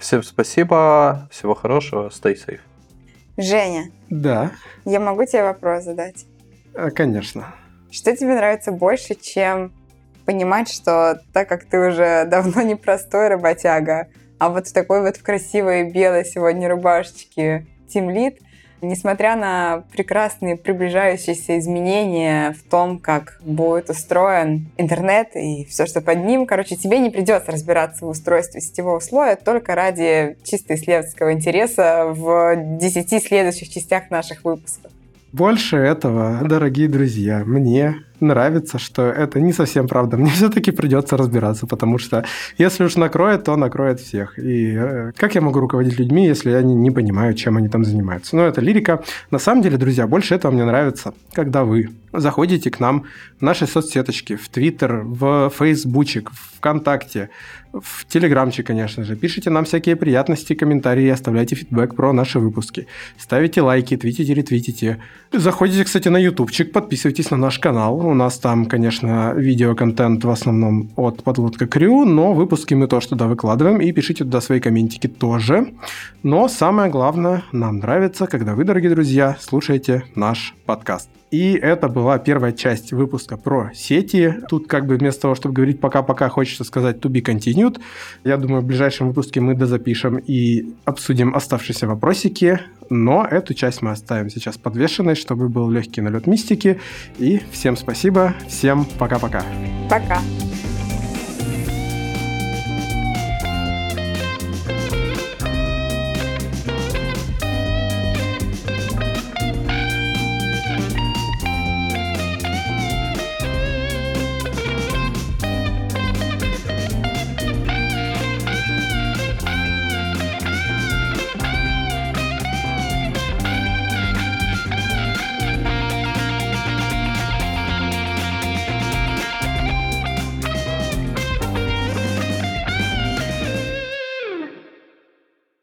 Всем спасибо, всего хорошего, stay safe. Женя. Да. Я могу тебе вопрос задать? Э, конечно. Что тебе нравится больше, чем понимать, что так как ты уже давно не простой работяга, а вот в такой вот в красивой белой сегодня рубашечке тимлит, несмотря на прекрасные приближающиеся изменения в том, как будет устроен интернет и все, что под ним, короче, тебе не придется разбираться в устройстве сетевого слоя только ради чисто исследовательского интереса в 10 следующих частях наших выпусков. Больше этого, дорогие друзья, мне нравится, что это не совсем правда. Мне все-таки придется разбираться, потому что если уж накроет, то накроет всех. И э, как я могу руководить людьми, если я не, не понимаю, чем они там занимаются? Но это лирика. На самом деле, друзья, больше этого мне нравится, когда вы заходите к нам в наши соцсеточки, в Твиттер, в Фейсбучик, в ВКонтакте, в Телеграмчик, конечно же. Пишите нам всякие приятности, комментарии, оставляйте фидбэк про наши выпуски. Ставите лайки, твитите, ретвитите. Заходите, кстати, на ютубчик, подписывайтесь на наш канал. У нас там, конечно, видеоконтент в основном от Подлодка Крю, но выпуски мы тоже туда выкладываем. И пишите туда свои комментики тоже. Но самое главное, нам нравится, когда вы, дорогие друзья, слушаете наш подкаст. И это была первая часть выпуска про сети. Тут как бы вместо того, чтобы говорить пока-пока, хочется сказать to be continued. Я думаю, в ближайшем выпуске мы дозапишем и обсудим оставшиеся вопросики. Но эту часть мы оставим сейчас подвешенной, чтобы был легкий налет мистики. И всем спасибо, всем пока-пока. Пока. -пока. пока.